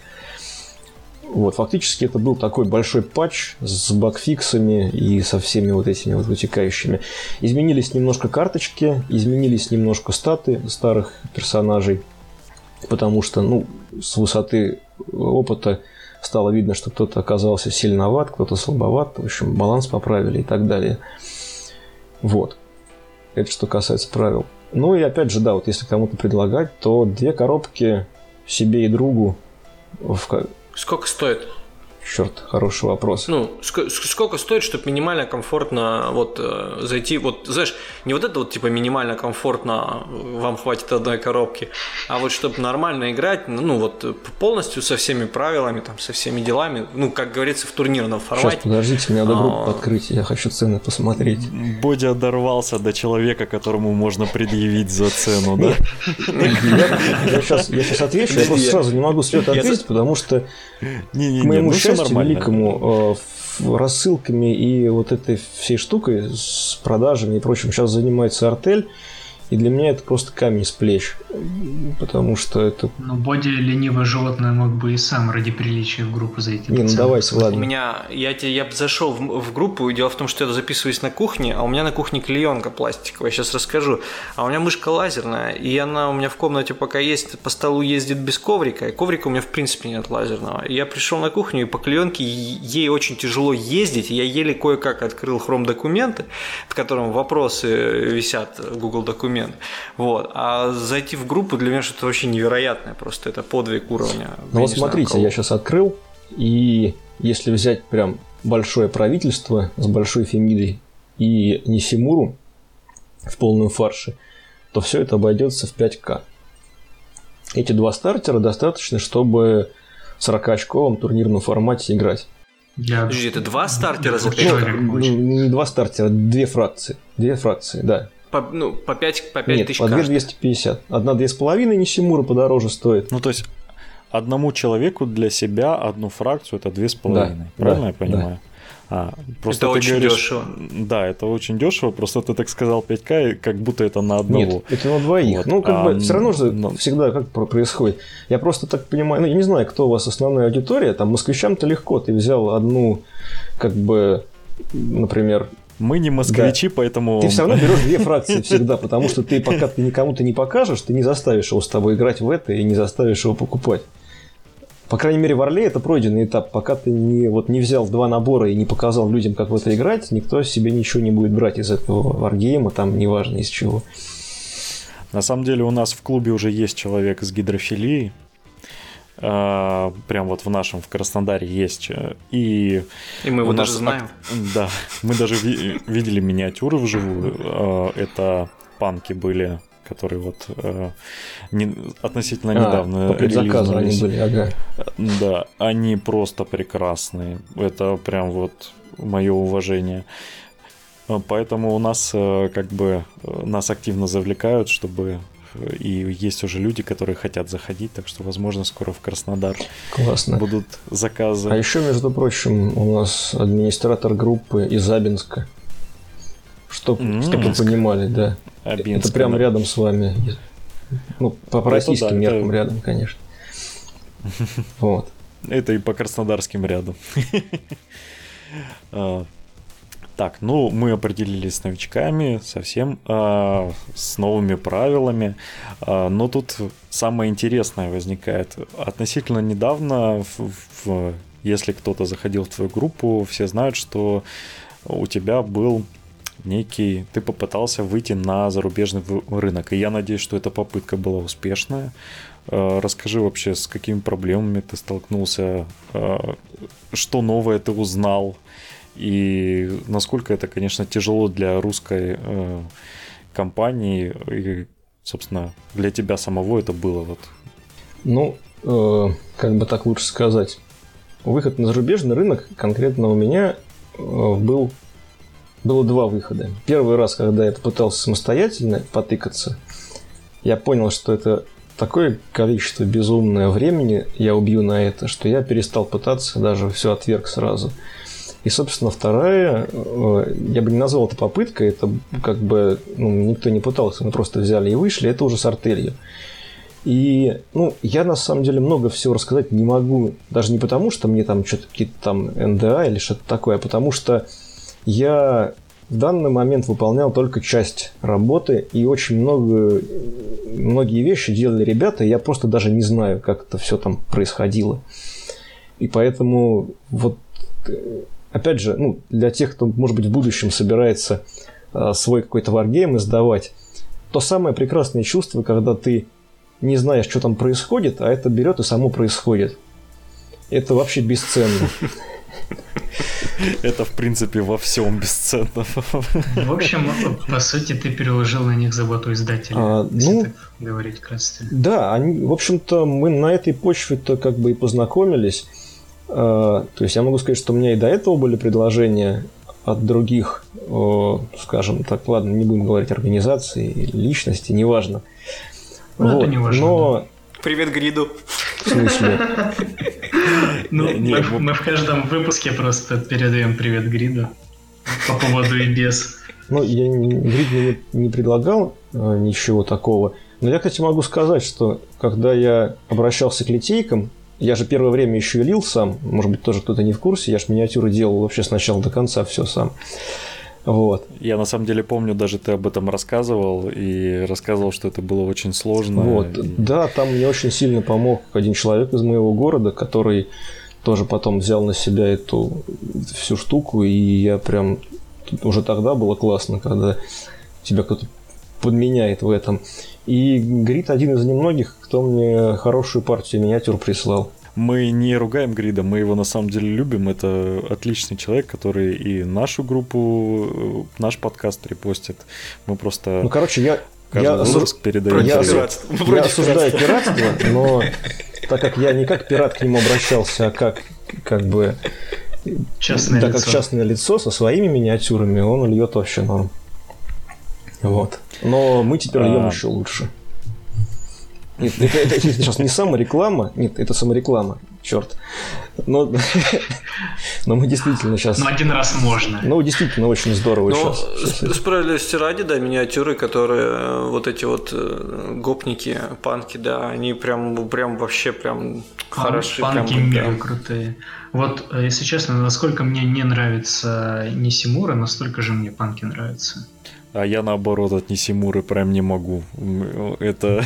Вот, фактически это был такой большой патч с багфиксами и со всеми вот этими вот вытекающими. Изменились немножко карточки, изменились немножко статы старых персонажей, потому что, ну, с высоты опыта стало видно, что кто-то оказался сильноват, кто-то слабоват, в общем, баланс поправили и так далее. Вот. Это что касается правил. Ну и опять же, да, вот если кому-то предлагать, то две коробки себе и другу. В... Сколько стоит? Черт, хороший вопрос. Ну, ск- сколько стоит, чтобы минимально комфортно вот э, зайти, вот, знаешь, не вот это вот типа минимально комфортно, вам хватит одной коробки, а вот чтобы нормально играть, ну, ну вот полностью со всеми правилами, там, со всеми делами, ну, как говорится, в турнирном формате. Сейчас, подождите, мне надо группу а... открыть, я хочу цены посмотреть. Боди дорвался до человека, которому можно предъявить за цену, да? Я сейчас отвечу, я просто сразу не могу свет ответить, потому что к моему ну, счастью, счастью великому, э, рассылками и вот этой всей штукой с продажами и прочим сейчас занимается артель. И для меня это просто камень с плеч. Потому что это... Ну, Боди ленивое животное мог бы и сам ради приличия в группу зайти. Не, ну давайте, ладно. У меня, я, я зашел в, в группу, и дело в том, что я записываюсь на кухне, а у меня на кухне клеенка пластиковая, сейчас расскажу. А у меня мышка лазерная, и она у меня в комнате пока есть, по столу ездит без коврика, и коврика у меня в принципе нет лазерного. И я пришел на кухню, и по клеенке ей очень тяжело ездить, я еле кое-как открыл хром документы, в котором вопросы висят в Google документ момент. Вот. А зайти в группу для меня что-то вообще невероятное, просто это подвиг уровня. Ну вот смотрите, знаю, я сейчас открыл, и если взять прям большое правительство с большой фемидой и Нисимуру в полном фарше, то все это обойдется в 5К. Эти два стартера достаточно, чтобы 40-очковом турнирном формате играть. Для... Подожди, это два стартера за 5 ну, Не два стартера, две фракции. Две фракции, да. По, ну, по 5, по 5 Нет, тысяч по 2 250. Одна 2,5 Нисимура подороже стоит. Ну, то есть, одному человеку для себя одну фракцию это 2,5. Да, Правильно да, я понимаю? Да. А, просто это очень говоришь, дешево. Да, это очень дешево. Просто ты так сказал 5К, как будто это на одного. Нет, это на двоих. Вот. Ну, как а, бы все равно же но... всегда как происходит. Я просто так понимаю, ну, я не знаю, кто у вас основная аудитория. Там москвичам-то легко. Ты взял одну, как бы, например, мы не москвичи, да. поэтому... Ты все равно берешь две фракции всегда, потому что ты пока ты никому-то не покажешь, ты не заставишь его с тобой играть в это и не заставишь его покупать. По крайней мере, в Орле это пройденный этап. Пока ты не, вот, не взял два набора и не показал людям, как в это играть, никто себе ничего не будет брать из этого варгейма, там неважно из чего. На самом деле у нас в клубе уже есть человек с гидрофилией. А, прям вот в нашем, в Краснодаре есть. И, и мы его даже знаем. Да, мы даже видели миниатюры вживую. А, это панки были которые вот э, не, относительно а, недавно они были, ага. Да, они просто прекрасные. Это прям вот мое уважение. Э, поэтому у нас э, как бы э, нас активно завлекают, чтобы и есть уже люди, которые хотят заходить, так что, возможно, скоро в Краснодар Классно. будут заказы. А еще, между прочим, у нас администратор группы из Абинска. Чтоб, mm-hmm. чтобы вы понимали, да. Абинска, это прямо да. рядом с вами. Ну, по, по российским да, меркам это... рядом, конечно. Вот. Это и по краснодарским рядом. Так, ну мы определились с новичками, совсем э, с новыми правилами. Э, но тут самое интересное возникает. Относительно недавно, в, в, если кто-то заходил в твою группу, все знают, что у тебя был некий, ты попытался выйти на зарубежный рынок. И я надеюсь, что эта попытка была успешная. Э, расскажи вообще, с какими проблемами ты столкнулся, э, что новое ты узнал, и насколько это, конечно, тяжело для русской э, компании, и, собственно, для тебя самого это было вот. Ну, как бы так лучше сказать. Выход на зарубежный рынок конкретно у меня был было два выхода. Первый раз, когда я попытался самостоятельно потыкаться, я понял, что это такое количество безумное времени я убью на это, что я перестал пытаться, даже все отверг сразу. И, собственно, вторая, э, я бы не назвал это попыткой, это как бы ну, никто не пытался, мы просто взяли и вышли, это уже с артелью. И, ну, я на самом деле много всего рассказать не могу, даже не потому, что мне там что-то какие-то там НДА или что-то такое, а потому что я в данный момент выполнял только часть работы, и очень много, многие вещи делали ребята, и я просто даже не знаю, как это все там происходило. И поэтому вот опять же, ну, для тех, кто, может быть, в будущем собирается э, свой какой-то варгейм издавать, то самое прекрасное чувство, когда ты не знаешь, что там происходит, а это берет и само происходит. Это вообще бесценно. Это, в принципе, во всем бесценно. В общем, по сути, ты переложил на них заботу издателя, а, ну, говорить красиво. Да, они, в общем-то, мы на этой почве-то как бы и познакомились. А, то есть я могу сказать, что у меня и до этого были предложения от других, скажем так, ладно, не будем говорить организации, личности, неважно. Ну, вот. это не важно. Но да. Привет Гриду. В смысле? Ну, мы в каждом выпуске просто передаем привет Гриду по поводу и без. Ну, я Грид мне не предлагал а, ничего такого. Но я, кстати, могу сказать, что когда я обращался к литейкам, я же первое время еще и лил сам, может быть, тоже кто-то не в курсе, я же миниатюры делал вообще с начала до конца все сам. Вот. Я на самом деле помню, даже ты об этом рассказывал и рассказывал, что это было очень сложно. Вот. И... Да, там мне очень сильно помог один человек из моего города, который тоже потом взял на себя эту всю штуку, и я прям уже тогда было классно, когда тебя кто-то подменяет в этом. И Грит один из немногих, кто мне хорошую партию миниатюр прислал. Мы не ругаем Грида, мы его на самом деле любим. Это отличный человек, который и нашу группу, э, наш подкаст репостит. Мы просто... Ну, короче, я, я, осуж... передаем я, осу... я осуждаю пиратство, но так как я не как пират к нему обращался, а как как бы частное да, лицо. как частное лицо со своими миниатюрами, он льет вообще норм. Вот. Но мы теперь льем А. еще лучше. Нет, это, это- это сейчас не самореклама, нет, это самореклама, черт. Но, но мы действительно сейчас, Ну, один раз можно. ну, действительно очень здорово Но сейчас. с- справедливости ради, да, миниатюры, которые э, вот эти вот э, гопники, панки, да, они прям, прям вообще прям хороши. Панки прям, мега да. крутые. Вот, э, если честно, насколько мне не нравится Нисимура, настолько же мне панки нравятся. А я наоборот от Нисимуры прям не могу. Это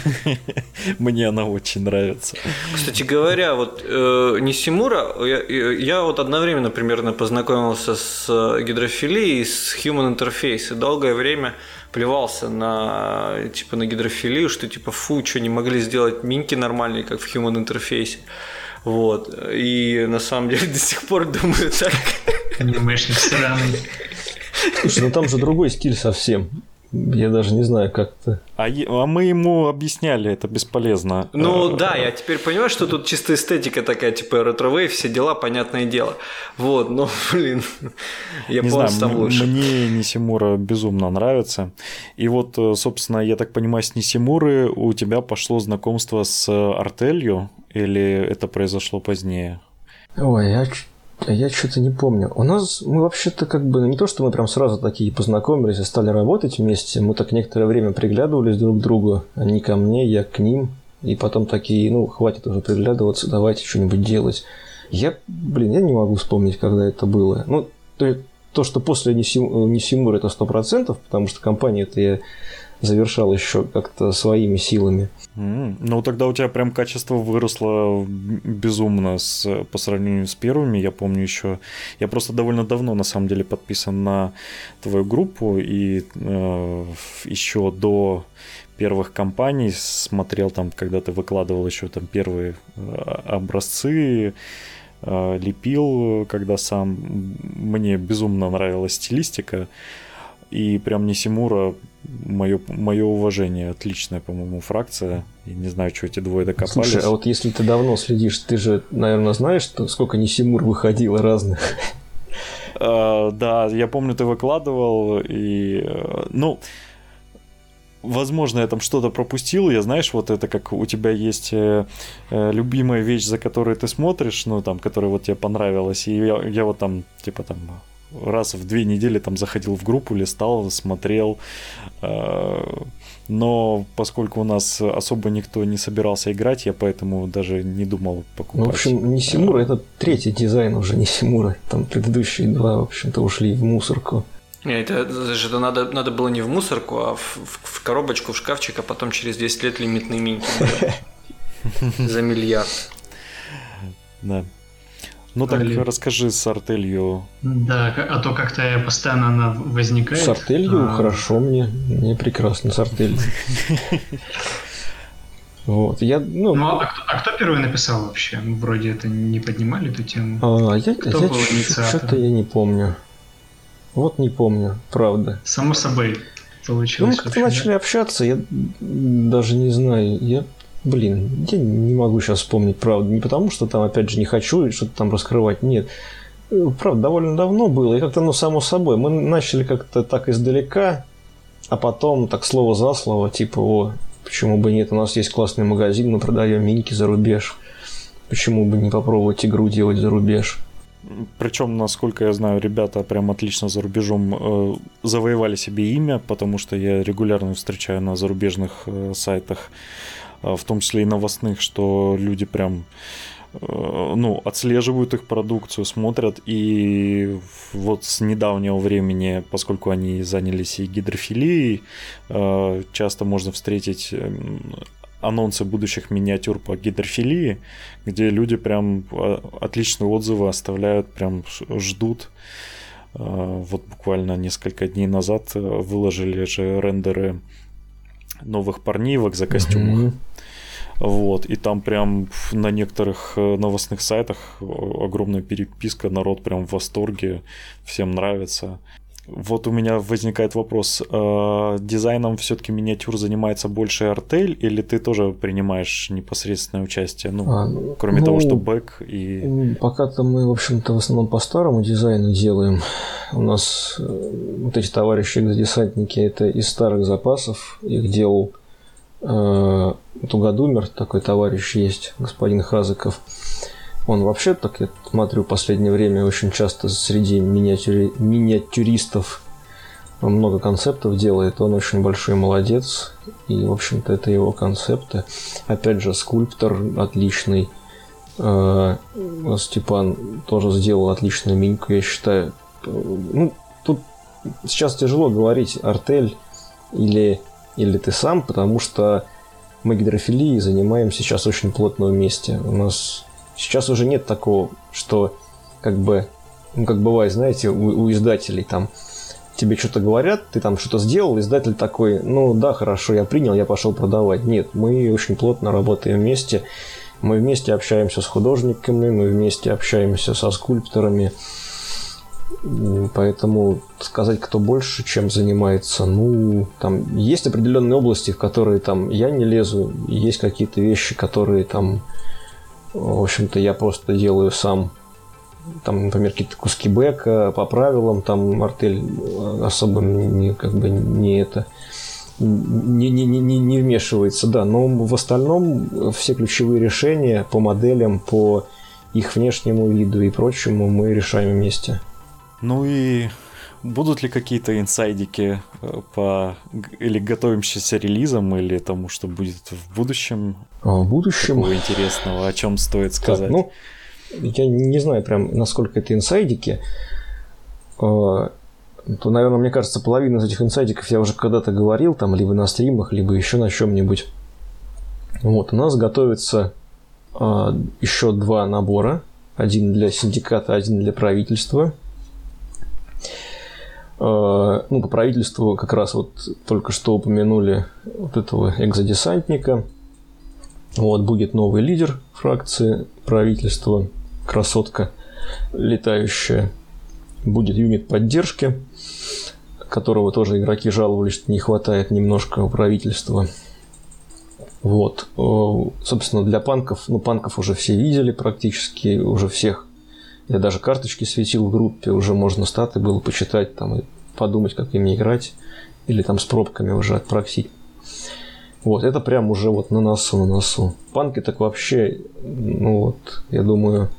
мне она очень нравится. Кстати говоря, вот э, Нисимура, я, я вот одновременно примерно познакомился с э, гидрофилией, и с Human Interface, и долгое время плевался на типа на гидрофилию, что типа фу, что не могли сделать минки нормальные, как в Human Interface. Вот. И на самом деле до сих пор думаю так. Анимешник странный. Слушай, ну там же другой стиль совсем. Я даже не знаю, как-то. А, е- а мы ему объясняли, это бесполезно. Ну Э, да, я теперь понимаю, что тут чисто эстетика такая, типа ретро все дела, понятное дело. Вот, но, блин, Не знаю, японцы там лучше. мне Нисимура безумно нравится. И вот, э, собственно, я так понимаю, с Нисимуры у тебя пошло знакомство с Артелью, или это произошло позднее? Ой, я, а я что-то не помню. У нас мы вообще-то как бы не то, что мы прям сразу такие познакомились и стали работать вместе. Мы так некоторое время приглядывались друг к другу. Они ко мне, я к ним. И потом такие, ну, хватит уже приглядываться, давайте что-нибудь делать. Я, блин, я не могу вспомнить, когда это было. Ну, то, то что после Нисим- Нисимура это сто процентов, потому что компанию-то я завершал еще как-то своими силами. М, Ну, тогда у тебя прям качество выросло безумно с, по сравнению с первыми. Я помню еще... Я просто довольно давно, на самом деле, подписан на твою группу, и э, еще до первых компаний смотрел там, когда ты выкладывал еще там первые э, образцы, э, лепил, когда сам. Мне безумно нравилась стилистика. И прям Нисимура, мое, мое уважение, отличная, по-моему, фракция. Я не знаю, что эти двое докопались. Слушай, а вот если ты давно следишь, ты же, наверное, знаешь, что, сколько Нисимур выходило разных. А, да, я помню, ты выкладывал, и, э, ну, возможно, я там что-то пропустил, я, знаешь, вот это как у тебя есть э, э, любимая вещь, за которой ты смотришь, ну, там, которая вот тебе понравилась, и я, я вот там, типа, там, раз в две недели там заходил в группу, листал, смотрел, э, но поскольку у нас особо никто не собирался играть, я поэтому даже не думал покупать. Ну, в общем, Нисимура это третий дизайн уже Нисимура. Там предыдущие два, в общем-то, ушли в мусорку. Не, это, это же это надо, надо было не в мусорку, а в, в- в коробочку, в шкафчик, а потом через 10 лет лимитные минки. За миллиард. Да. Ну так Блин. расскажи с артелью. Да, а то как-то постоянно она возникает. С артелью А, хорошо мне. Мне прекрасно с артелью. Вот, я, ну, Ну, а кто, а кто первый написал вообще? Мы Вроде это не поднимали эту тему. а, я, кто я был инициатором? что-то я не помню. Вот не помню, правда. Само собой Ну, мы получилось. как-то да? начали общаться, я даже не знаю, я, блин, я не могу сейчас вспомнить, правда, не потому, что там, опять же, не хочу что-то там раскрывать, нет. Э, Правда, довольно давно было, и как-то, ну, само собой, мы начали как-то так издалека, а потом так слово за слово, типа, о, почему бы нет, у нас есть классный магазин, мы продаем миньки за рубеж, почему бы не попробовать игру делать за рубеж. Причем, насколько я знаю, ребята прям отлично за рубежом э, завоевали себе имя, потому что я регулярно встречаю на зарубежных э, сайтах, в том числе и новостных, что люди прям э, ну, отслеживают их продукцию, смотрят, и вот с недавнего времени, поскольку они занялись и гидрофилией, э, часто можно встретить анонсы будущих миниатюр по гидрофилии, где люди прям э, отличные отзывы оставляют, прям ждут. Э, Вот буквально несколько дней назад э, выложили же рендеры новых парнивок за костюмах. Мгм. Вот, и там прям на некоторых э, новостных сайтах о- огромная переписка, народ прям в восторге, всем нравится. Вот у меня возникает вопрос. Э, дизайном все-таки миниатюр занимается больше Артель, или ты тоже принимаешь непосредственное участие? Ну, а, кроме ну, того, что бэк и... Пока-то мы, в общем-то, в основном по старому дизайну делаем. У нас э, вот эти товарищи десантники это из старых запасов. Их делал э, Тугодумер, такой товарищ есть, господин Хазыков. Он вообще, так я смотрю, в последнее время очень часто среди миниатюри... миниатюристов много концептов делает. Он очень большой молодец. И, в общем-то, это его концепты. Опять же, скульптор отличный. Э, Степан тоже сделал отличную миньку, я считаю. Ну, тут сейчас тяжело говорить артель или, или ты сам, потому что мы гидрофилией занимаемся сейчас очень плотно вместе. У нас Сейчас уже нет такого, что как бы, ну, как бывает, знаете, у, у издателей там тебе что-то говорят, ты там что-то сделал, издатель такой, ну да, хорошо, я принял, я пошел продавать. Нет, мы очень плотно работаем вместе, мы вместе общаемся с художниками, мы вместе общаемся со скульпторами, Поэтому сказать, кто больше чем занимается, ну, там есть определенные области, в которые там я не лезу, есть какие-то вещи, которые там в общем-то, я просто делаю сам там, например, какие-то куски бэка по правилам, там артель особо не, как бы не это не, не, не, не вмешивается, да, но в остальном все ключевые решения по моделям, по их внешнему виду и прочему мы решаем вместе. Ну и Будут ли какие-то инсайдики э, по или готовимся релизам, или тому, что будет в будущем? А в будущем? Такого интересного, о чем стоит сказать? Так, ну, я не знаю прям, насколько это инсайдики. А, то, наверное, мне кажется, половина из этих инсайдиков я уже когда-то говорил, там, либо на стримах, либо еще на чем-нибудь. Вот, у нас готовится а, еще два набора. Один для синдиката, один для правительства – ну, по правительству как раз вот только что упомянули вот этого экзодесантника. Вот, будет новый лидер фракции правительства, красотка летающая. Будет юнит поддержки, которого тоже игроки жаловались, что не хватает немножко у правительства. Вот. Э, собственно, для панков, ну, панков уже все видели практически, уже всех я даже карточки светил в группе, уже можно статы было почитать там и подумать, как ими играть. Или там с пробками уже отпроксить. Вот, это прям уже вот на носу, на носу. Панки так вообще, ну вот, я думаю,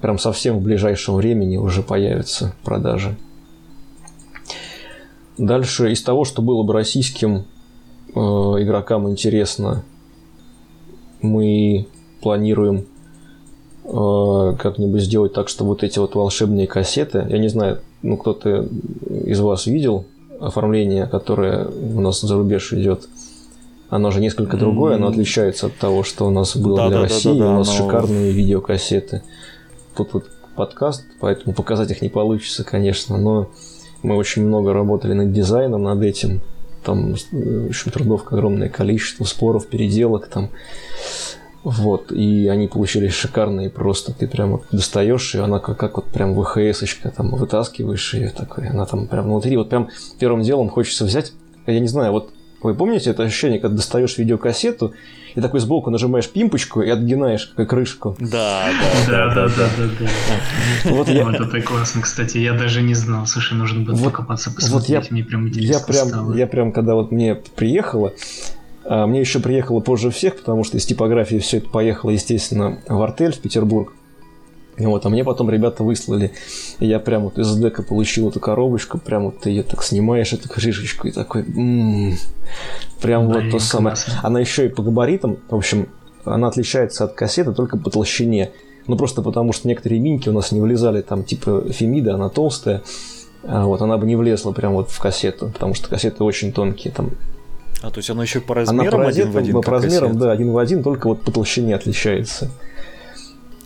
прям совсем в ближайшем времени уже появятся продажи. Дальше из того, что было бы российским э, игрокам интересно, мы планируем как-нибудь сделать так, что вот эти вот волшебные кассеты, я не знаю, ну кто-то из вас видел оформление, которое у нас за рубеж идет, оно же несколько другое, оно отличается от того, что у нас было да, для да, России, да, да, у нас но... шикарные видеокассеты. Тут вот подкаст, поэтому показать их не получится, конечно, но мы очень много работали над дизайном, над этим. Там, в общем, трудов огромное количество, споров, переделок там. Вот, и они получились шикарные просто. Ты прям вот достаешь ее, она как, как вот прям ВХС-очка, там вытаскиваешь ее такой, она там прям внутри, вот прям первым делом хочется взять, я не знаю, вот вы помните это ощущение, когда достаешь видеокассету и такой сбоку нажимаешь пимпочку и отгинаешь как крышку? Да, да, да, да, да. Вот я... это классно, кстати, я даже не знал, слушай, нужно было покопаться, посмотреть, мне прям интересно я прям, Я прям, когда вот мне приехало, а мне еще приехало позже всех, потому что из типографии все это поехало, естественно, в артель, в Петербург. Вот, а мне потом ребята выслали. И я прям вот из дека получил эту коробочку, прям вот ты ее так снимаешь, эту крышечку, и такой, м-м-м, прям Блин, вот то самое. Она еще и по габаритам, в общем, она отличается от кассеты только по толщине. Ну, просто потому что некоторые миньки у нас не влезали, там, типа Фемида, она толстая. А вот, она бы не влезла прям вот в кассету, потому что кассеты очень тонкие, там а, то есть оно еще по размерам она один в один? По размерам, кассет. да, один в один, только вот по толщине отличается.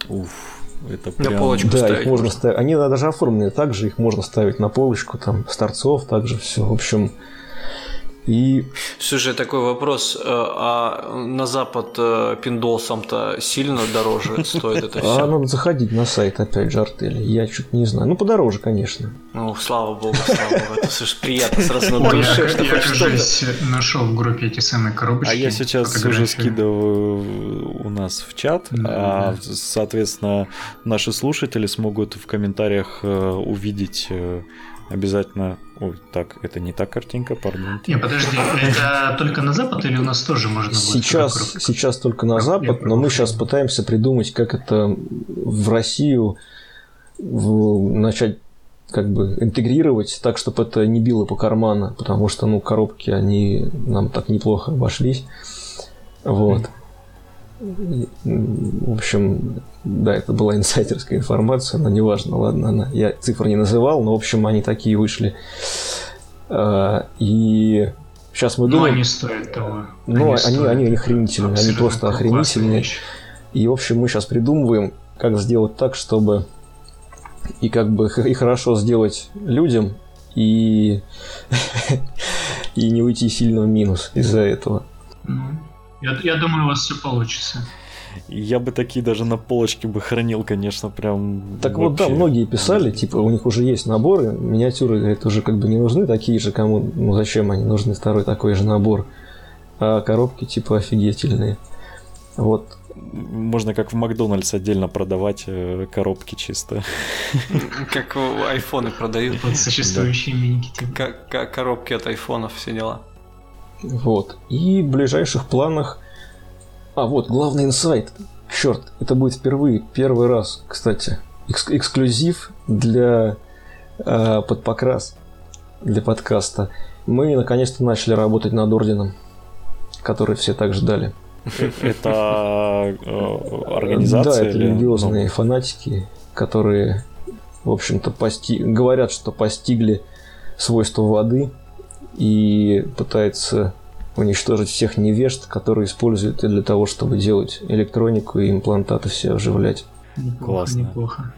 Уф, это прям... На полочку да, ставить их можно ставить. Они даже оформлены так же, их можно ставить на полочку, там, с торцов также все. В общем, И... Слушай, такой вопрос. Э, а на Запад э, пиндосом-то сильно дороже стоит это все? А надо заходить на сайт, опять же, артели. Я чуть не знаю. Ну, подороже, конечно. Ну, слава богу, слава богу. Это слушай, приятно сразу на душе, что Я, кажется, нашел в группе эти самые коробочки. А я сейчас уже скидываю у нас в чат. А, соответственно, наши слушатели смогут в комментариях э, увидеть обязательно... Ой, так, это не та картинка, пардон. Не, подожди, это только на Запад или у нас тоже можно будет? Сейчас, сейчас только на Запад, но мы сейчас пытаемся придумать, как это в Россию в, начать как бы интегрировать так, чтобы это не било по карману, потому что, ну, коробки, они нам так неплохо обошлись. Вот. В общем, да, это была инсайдерская информация, но неважно, ладно, она, я цифр не называл, но, в общем, они такие вышли. А, и сейчас мы думаем... Ну, они стоят того. Ну, они, они, они охренительные, они просто охренительные. И, в общем, мы сейчас придумываем, как сделать так, чтобы и как бы и хорошо сделать людям, и, и не уйти сильно в минус из-за этого. Я, я думаю, у вас все получится. Я бы такие даже на полочке бы хранил, конечно, прям. Так вообще. вот, да, многие писали, типа, у них уже есть наборы, миниатюры, говорят, уже как бы не нужны такие же, кому, ну зачем они нужны, второй такой же набор. А коробки, типа, офигительные. Вот. Можно как в Макдональдс отдельно продавать э, коробки чисто. Как айфоны продают. Вот существующие миники. Типа. Коробки от айфонов, все дела. Вот. И в ближайших планах... А, вот, главный инсайт. Черт, это будет впервые, первый раз, кстати. Экск- эксклюзив для э, под покрас, для подкаста. Мы наконец-то начали работать над орденом, который все так ждали. Это э, организация? Да, это религиозные ну. фанатики, которые, в общем-то, говорят, что постигли свойства воды и пытается уничтожить всех невежд, которые используют для того, чтобы делать электронику и имплантаты все оживлять. Неплохо, Классно. неплохо.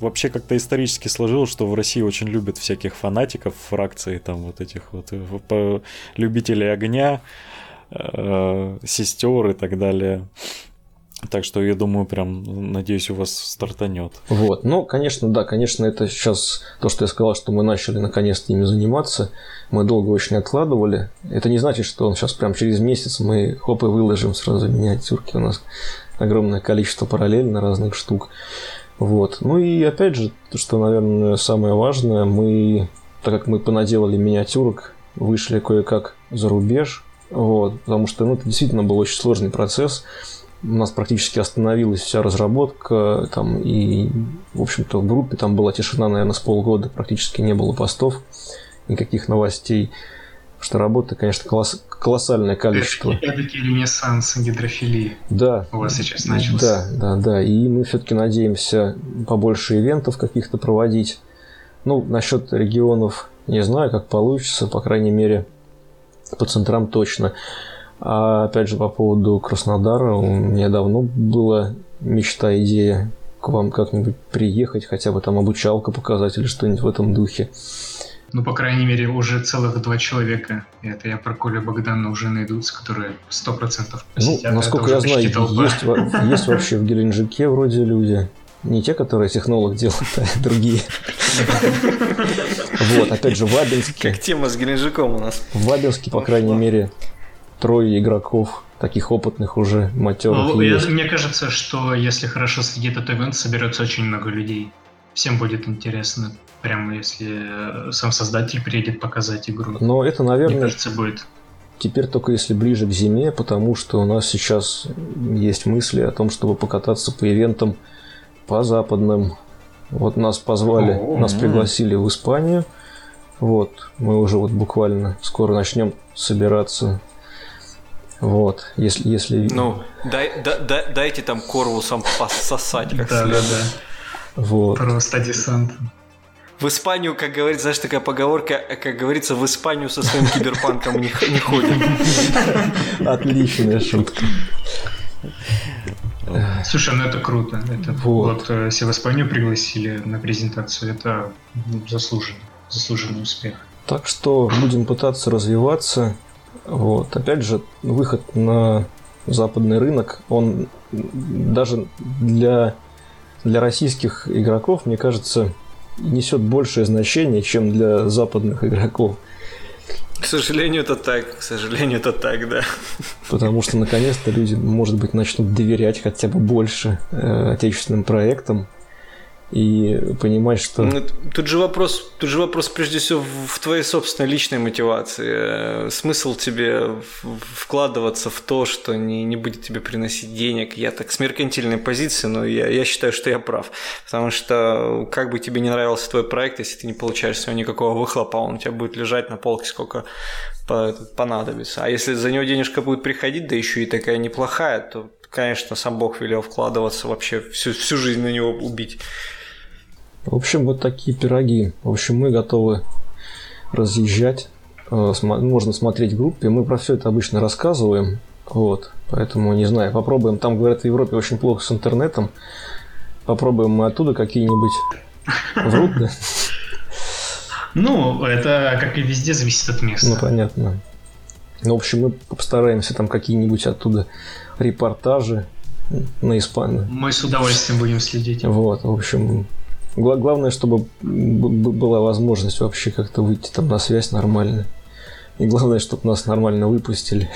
Вообще как-то исторически сложилось, что в России очень любят всяких фанатиков, фракций, там вот этих вот э, любителей огня, э, сестер и так далее. Так что я думаю, прям, надеюсь, у вас стартанет. Вот. Ну, конечно, да, конечно, это сейчас то, что я сказал, что мы начали наконец-то ими заниматься. Мы долго очень откладывали. Это не значит, что он сейчас прям через месяц мы хоп и выложим сразу миниатюрки. У нас огромное количество параллельно разных штук. Вот. Ну и опять же, что, наверное, самое важное, мы, так как мы понаделали миниатюрок, вышли кое-как за рубеж, вот, потому что ну, это действительно был очень сложный процесс у нас практически остановилась вся разработка, там, и, в общем-то, в группе там была тишина, наверное, с полгода, практически не было постов, никаких новостей, потому что работы, конечно, колосс... колоссальное количество. Таки ренессанс гидрофилии. Да. У вас сейчас начался. Да, да, да, и мы все-таки надеемся побольше ивентов каких-то проводить. Ну, насчет регионов не знаю, как получится, по крайней мере, по центрам точно. А опять же, по поводу Краснодара, у меня давно была мечта, идея к вам как-нибудь приехать, хотя бы там обучалка показать или что-нибудь в этом духе. Ну, по крайней мере, уже целых два человека. Это я про Коля Богдана уже найдутся, которые сто процентов посетят. Ну, насколько я знаю, есть, есть вообще в Геленджике вроде люди. Не те, которые технолог делают, а другие. Вот, опять же, в Абинске. Как тема с Геленджиком у нас. В Абинске, по крайней мере, трое игроков, таких опытных уже, матерых. Ну, я, мне кажется, что если хорошо следит этот ивент, соберется очень много людей. Всем будет интересно, прямо если э, сам создатель приедет показать игру. Но это, наверное, мне кажется, будет. Теперь только если ближе к зиме, потому что у нас сейчас есть мысли о том, чтобы покататься по ивентам по западным. Вот нас позвали, О-о-о. нас пригласили в Испанию. Вот, мы уже вот буквально скоро начнем собираться вот, если... если... Ну, дай, да, да, дайте там корвусам пососать как да, следует. Да, да. Вот. Просто десант. В Испанию, как говорится, знаешь, такая поговорка, как говорится, в Испанию со своим киберпанком не, не ходит. Отличная шутка. Слушай, ну это круто. Это вот. вот если в Испанию пригласили на презентацию, это заслуженно, заслуженный успех. Так что будем пытаться развиваться, Вот. Опять же, выход на западный рынок, он даже для, для российских игроков, мне кажется, несет большее значение, чем для западных игроков. К сожалению, это так. К сожалению, это так, да. Потому что наконец-то люди, может быть, начнут доверять хотя бы больше э, отечественным проектам и понимать, что... Ну, тут же вопрос, тут же вопрос прежде всего в твоей собственной личной мотивации. Смысл тебе вкладываться в то, что не, не будет тебе приносить денег. Я так с меркантильной позиции, но я, я считаю, что я прав. Потому что как бы тебе не нравился твой проект, если ты не получаешь с него никакого выхлопа, он у тебя будет лежать на полке сколько понадобится. А если за него денежка будет приходить, да еще и такая неплохая, то конечно, сам Бог велел вкладываться вообще всю, всю жизнь на него убить. В общем, вот такие пироги. В общем, мы готовы разъезжать. Э, можно смотреть в группе. Мы про все это обычно рассказываем. Вот. Поэтому, не знаю, попробуем. Там, говорят, в Европе очень плохо с интернетом. Попробуем мы оттуда какие-нибудь врут, да? Ну, это, как и везде, зависит от места. Ну, понятно. Ну, в общем, мы постараемся там какие-нибудь оттуда репортажи на Испании. Мы с удовольствием будем следить. Вот, в общем, Главное, чтобы была возможность вообще как-то выйти там на связь нормально. И главное, чтобы нас нормально выпустили.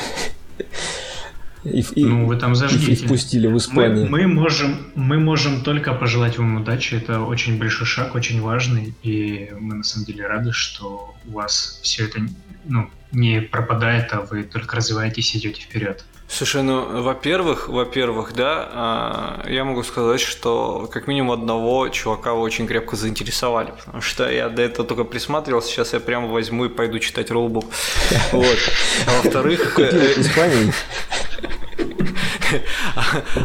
И, и, ну, вы там зажгите. И впустили в Испанию. Мы, мы, можем, мы можем только пожелать вам удачи. Это очень большой шаг, очень важный. И мы на самом деле рады, что у вас все это ну, не пропадает, а вы только развиваетесь и идете вперед. Слушай, ну, во-первых, во-первых, да, а, я могу сказать, что как минимум одного чувака вы очень крепко заинтересовали, потому что я до этого только присматривался, сейчас я прямо возьму и пойду читать роллбук. Вот. А во-вторых... Испании.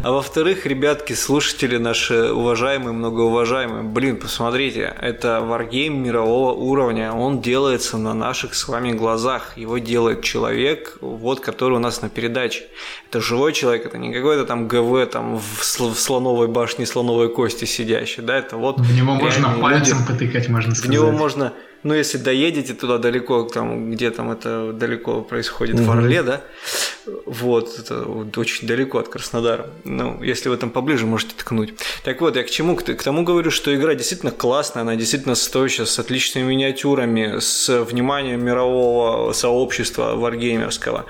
А во-вторых, ребятки, слушатели наши уважаемые, многоуважаемые, блин, посмотрите, это варгейм мирового уровня, он делается на наших с вами глазах, его делает человек, вот, который у нас на передаче. Это живой человек, это не какой-то там ГВ там в слоновой башне слоновой кости сидящий, да, это вот... В него можно пальцем люди, потыкать, можно сказать. В него можно ну, если доедете туда далеко, там, где там это далеко происходит, угу. в Орле, да, вот, это очень далеко от Краснодара. Ну, если вы там поближе, можете ткнуть. Так вот, я к чему? К, к тому говорю, что игра действительно классная, она действительно стоящая, с отличными миниатюрами, с вниманием мирового сообщества варгеймерского.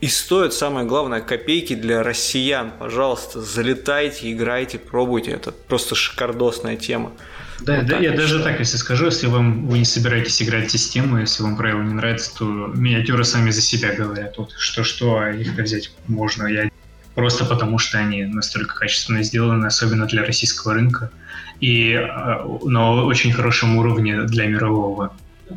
И стоит, самое главное, копейки для россиян. Пожалуйста, залетайте, играйте, пробуйте. Это просто шикардосная тема. Да, вот да я даже так, если скажу, если вам вы не собираетесь играть систему, если вам правила не нравятся, то миниатюры сами за себя говорят. Вот что-что, а их взять можно. Я просто потому, что они настолько качественно сделаны, особенно для российского рынка, и а, на очень хорошем уровне для мирового.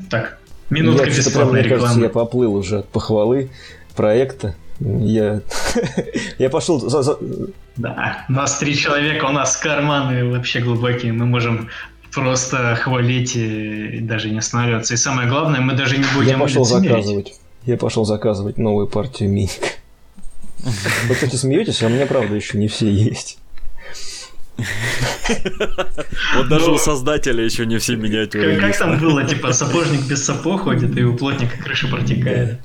Так, минутка я бесплатной рекламы. Кажется, я поплыл уже от похвалы проекта. Я, я пошел за, за... Да, нас три человека, у нас карманы вообще глубокие, мы можем просто хвалить и даже не останавливаться. И самое главное, мы даже не будем Я пошел заказывать. Я пошел заказывать новую партию миник. Вы, кстати, смеетесь, а у меня, правда, еще не все есть. Вот даже у создателя еще не все миниатюры. Как там было, типа, сапожник без сапог ходит, и у плотника крыша протекает.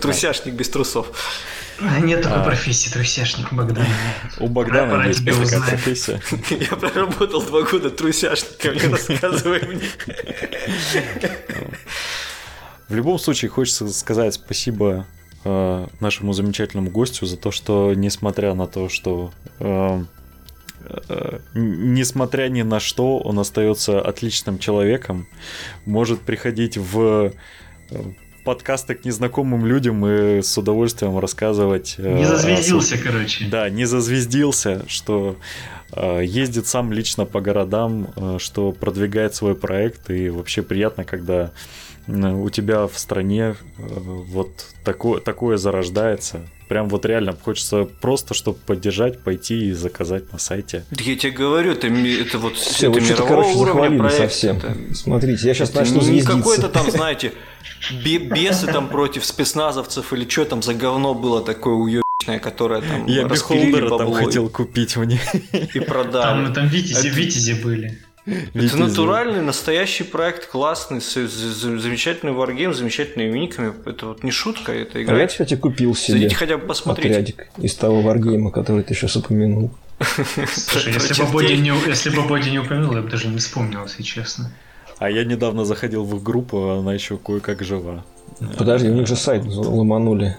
Трусяшник без трусов. А нет такой а... профессии, трусяшник Богдан. У Богдана Пора есть такая профессия. Я проработал два года трусяшником, не рассказывай мне. В любом случае, хочется сказать спасибо э, нашему замечательному гостю за то, что, несмотря на то, что э, э, несмотря ни на что, он остается отличным человеком, может приходить в подкасты к незнакомым людям и с удовольствием рассказывать. Э, не зазвездился, о... короче. Да, не зазвездился, что э, ездит сам лично по городам, э, что продвигает свой проект, и вообще приятно, когда у тебя в стране вот такое, такое зарождается. Прям вот реально хочется просто, чтобы поддержать, пойти и заказать на сайте. Я тебе говорю, это, это вот Все, это мирового короче, уровня проект. совсем. Это... Смотрите, я сейчас это начну Не какой-то там, знаете, бесы там против спецназовцев или что там за говно было такое уебищное, которое там Я бихолдера там хотел купить мне. И продали. Там, там витязи, Это... витязи были. Это натуральный, настоящий проект, классный, замечательный варгейм, замечательными миниками. Это вот не шутка, это игра. А я, кстати, купил себе Зайдите хотя бы посмотрите. отрядик из того варгейма, который ты сейчас упомянул. Слушай, если бы Боди не, если бы Боди не упомянул, я бы даже не вспомнил, если честно. А я недавно заходил в их группу, она еще кое-как жива. Подожди, у них же сайт ломанули.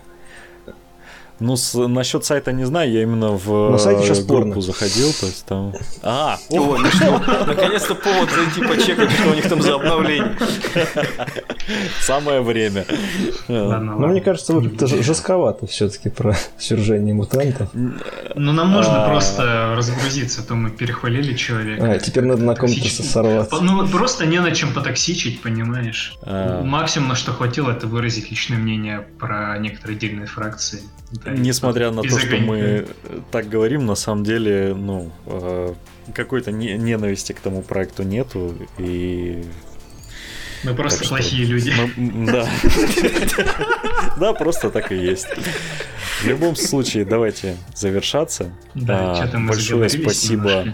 Ну, с, насчет сайта не знаю, я именно в На сайте сейчас группу порно. заходил, то есть там... А, о, ну наконец-то повод зайти почекать, что у них там за обновление. Самое время. Ну, мне кажется, это жестковато все-таки про сюржение мутантов. Ну, нам нужно а. просто разгрузиться, а то мы перехвалили человека. А, теперь надо на ком-то сорваться. Ну, просто не на чем потоксичить, понимаешь? А. Максимум, на что хватило, это выразить личное мнение про некоторые отдельные фракции. Несмотря на то, что мы так говорим, на самом деле, ну, э, какой-то ненависти к тому проекту нету, и мы просто так плохие люди. Мы, да. да, просто так и есть. В любом случае, давайте завершаться. Да, а, большое спасибо. Немножко.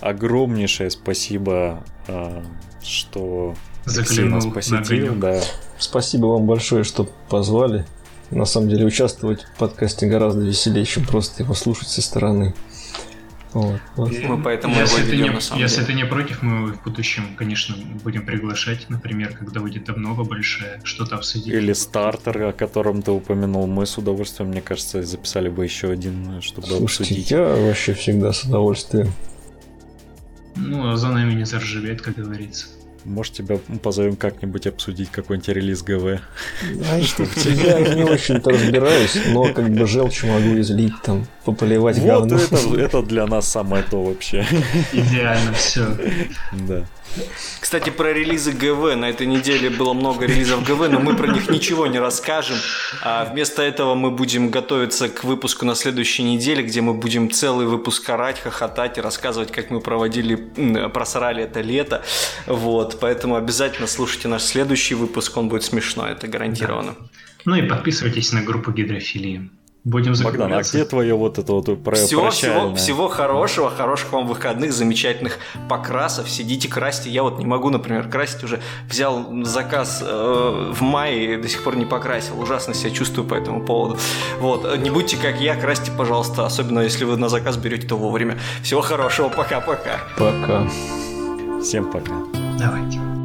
Огромнейшее спасибо, а, что Заглянул нас посетил. Да. Спасибо вам большое, что позвали. На самом деле участвовать в подкасте гораздо веселее, чем просто его слушать со стороны. Вот, вот. Мы поэтому если его ведем, ты не, на самом Если деле. ты не против, мы в будущем, конечно, будем приглашать, например, когда выйдет обнова большая, что-то обсудить. Или стартер, о котором ты упомянул. Мы с удовольствием, мне кажется, записали бы еще один, чтобы Слушайте, обсудить. я вообще всегда с удовольствием. Ну, а за нами не заржавеет, как говорится. Может, тебя позовем как-нибудь обсудить какой-нибудь релиз ГВ? Знаешь, я не очень-то разбираюсь, но как бы желчь могу излить, там, пополивать вот говно. Это, это для нас самое то вообще. Идеально все. Да. Кстати, про релизы ГВ. На этой неделе было много релизов ГВ, но мы про них ничего не расскажем. А вместо этого мы будем готовиться к выпуску на следующей неделе, где мы будем целый выпуск орать, хохотать и рассказывать, как мы проводили, просрали это лето. Вот, поэтому обязательно слушайте наш следующий выпуск, он будет смешной, это гарантированно. Да. Ну и подписывайтесь на группу гидрофилии. Будем Богдан, а где твое вот это вот про всего, всего, всего хорошего, хороших вам выходных, замечательных покрасов. Сидите, красьте. Я вот не могу, например, красить уже. Взял заказ э, в мае, до сих пор не покрасил. Ужасно себя чувствую по этому поводу. Вот. Не будьте как я, красьте, пожалуйста. Особенно, если вы на заказ берете, то вовремя. Всего хорошего. Пока-пока. Пока. Всем пока. Давайте.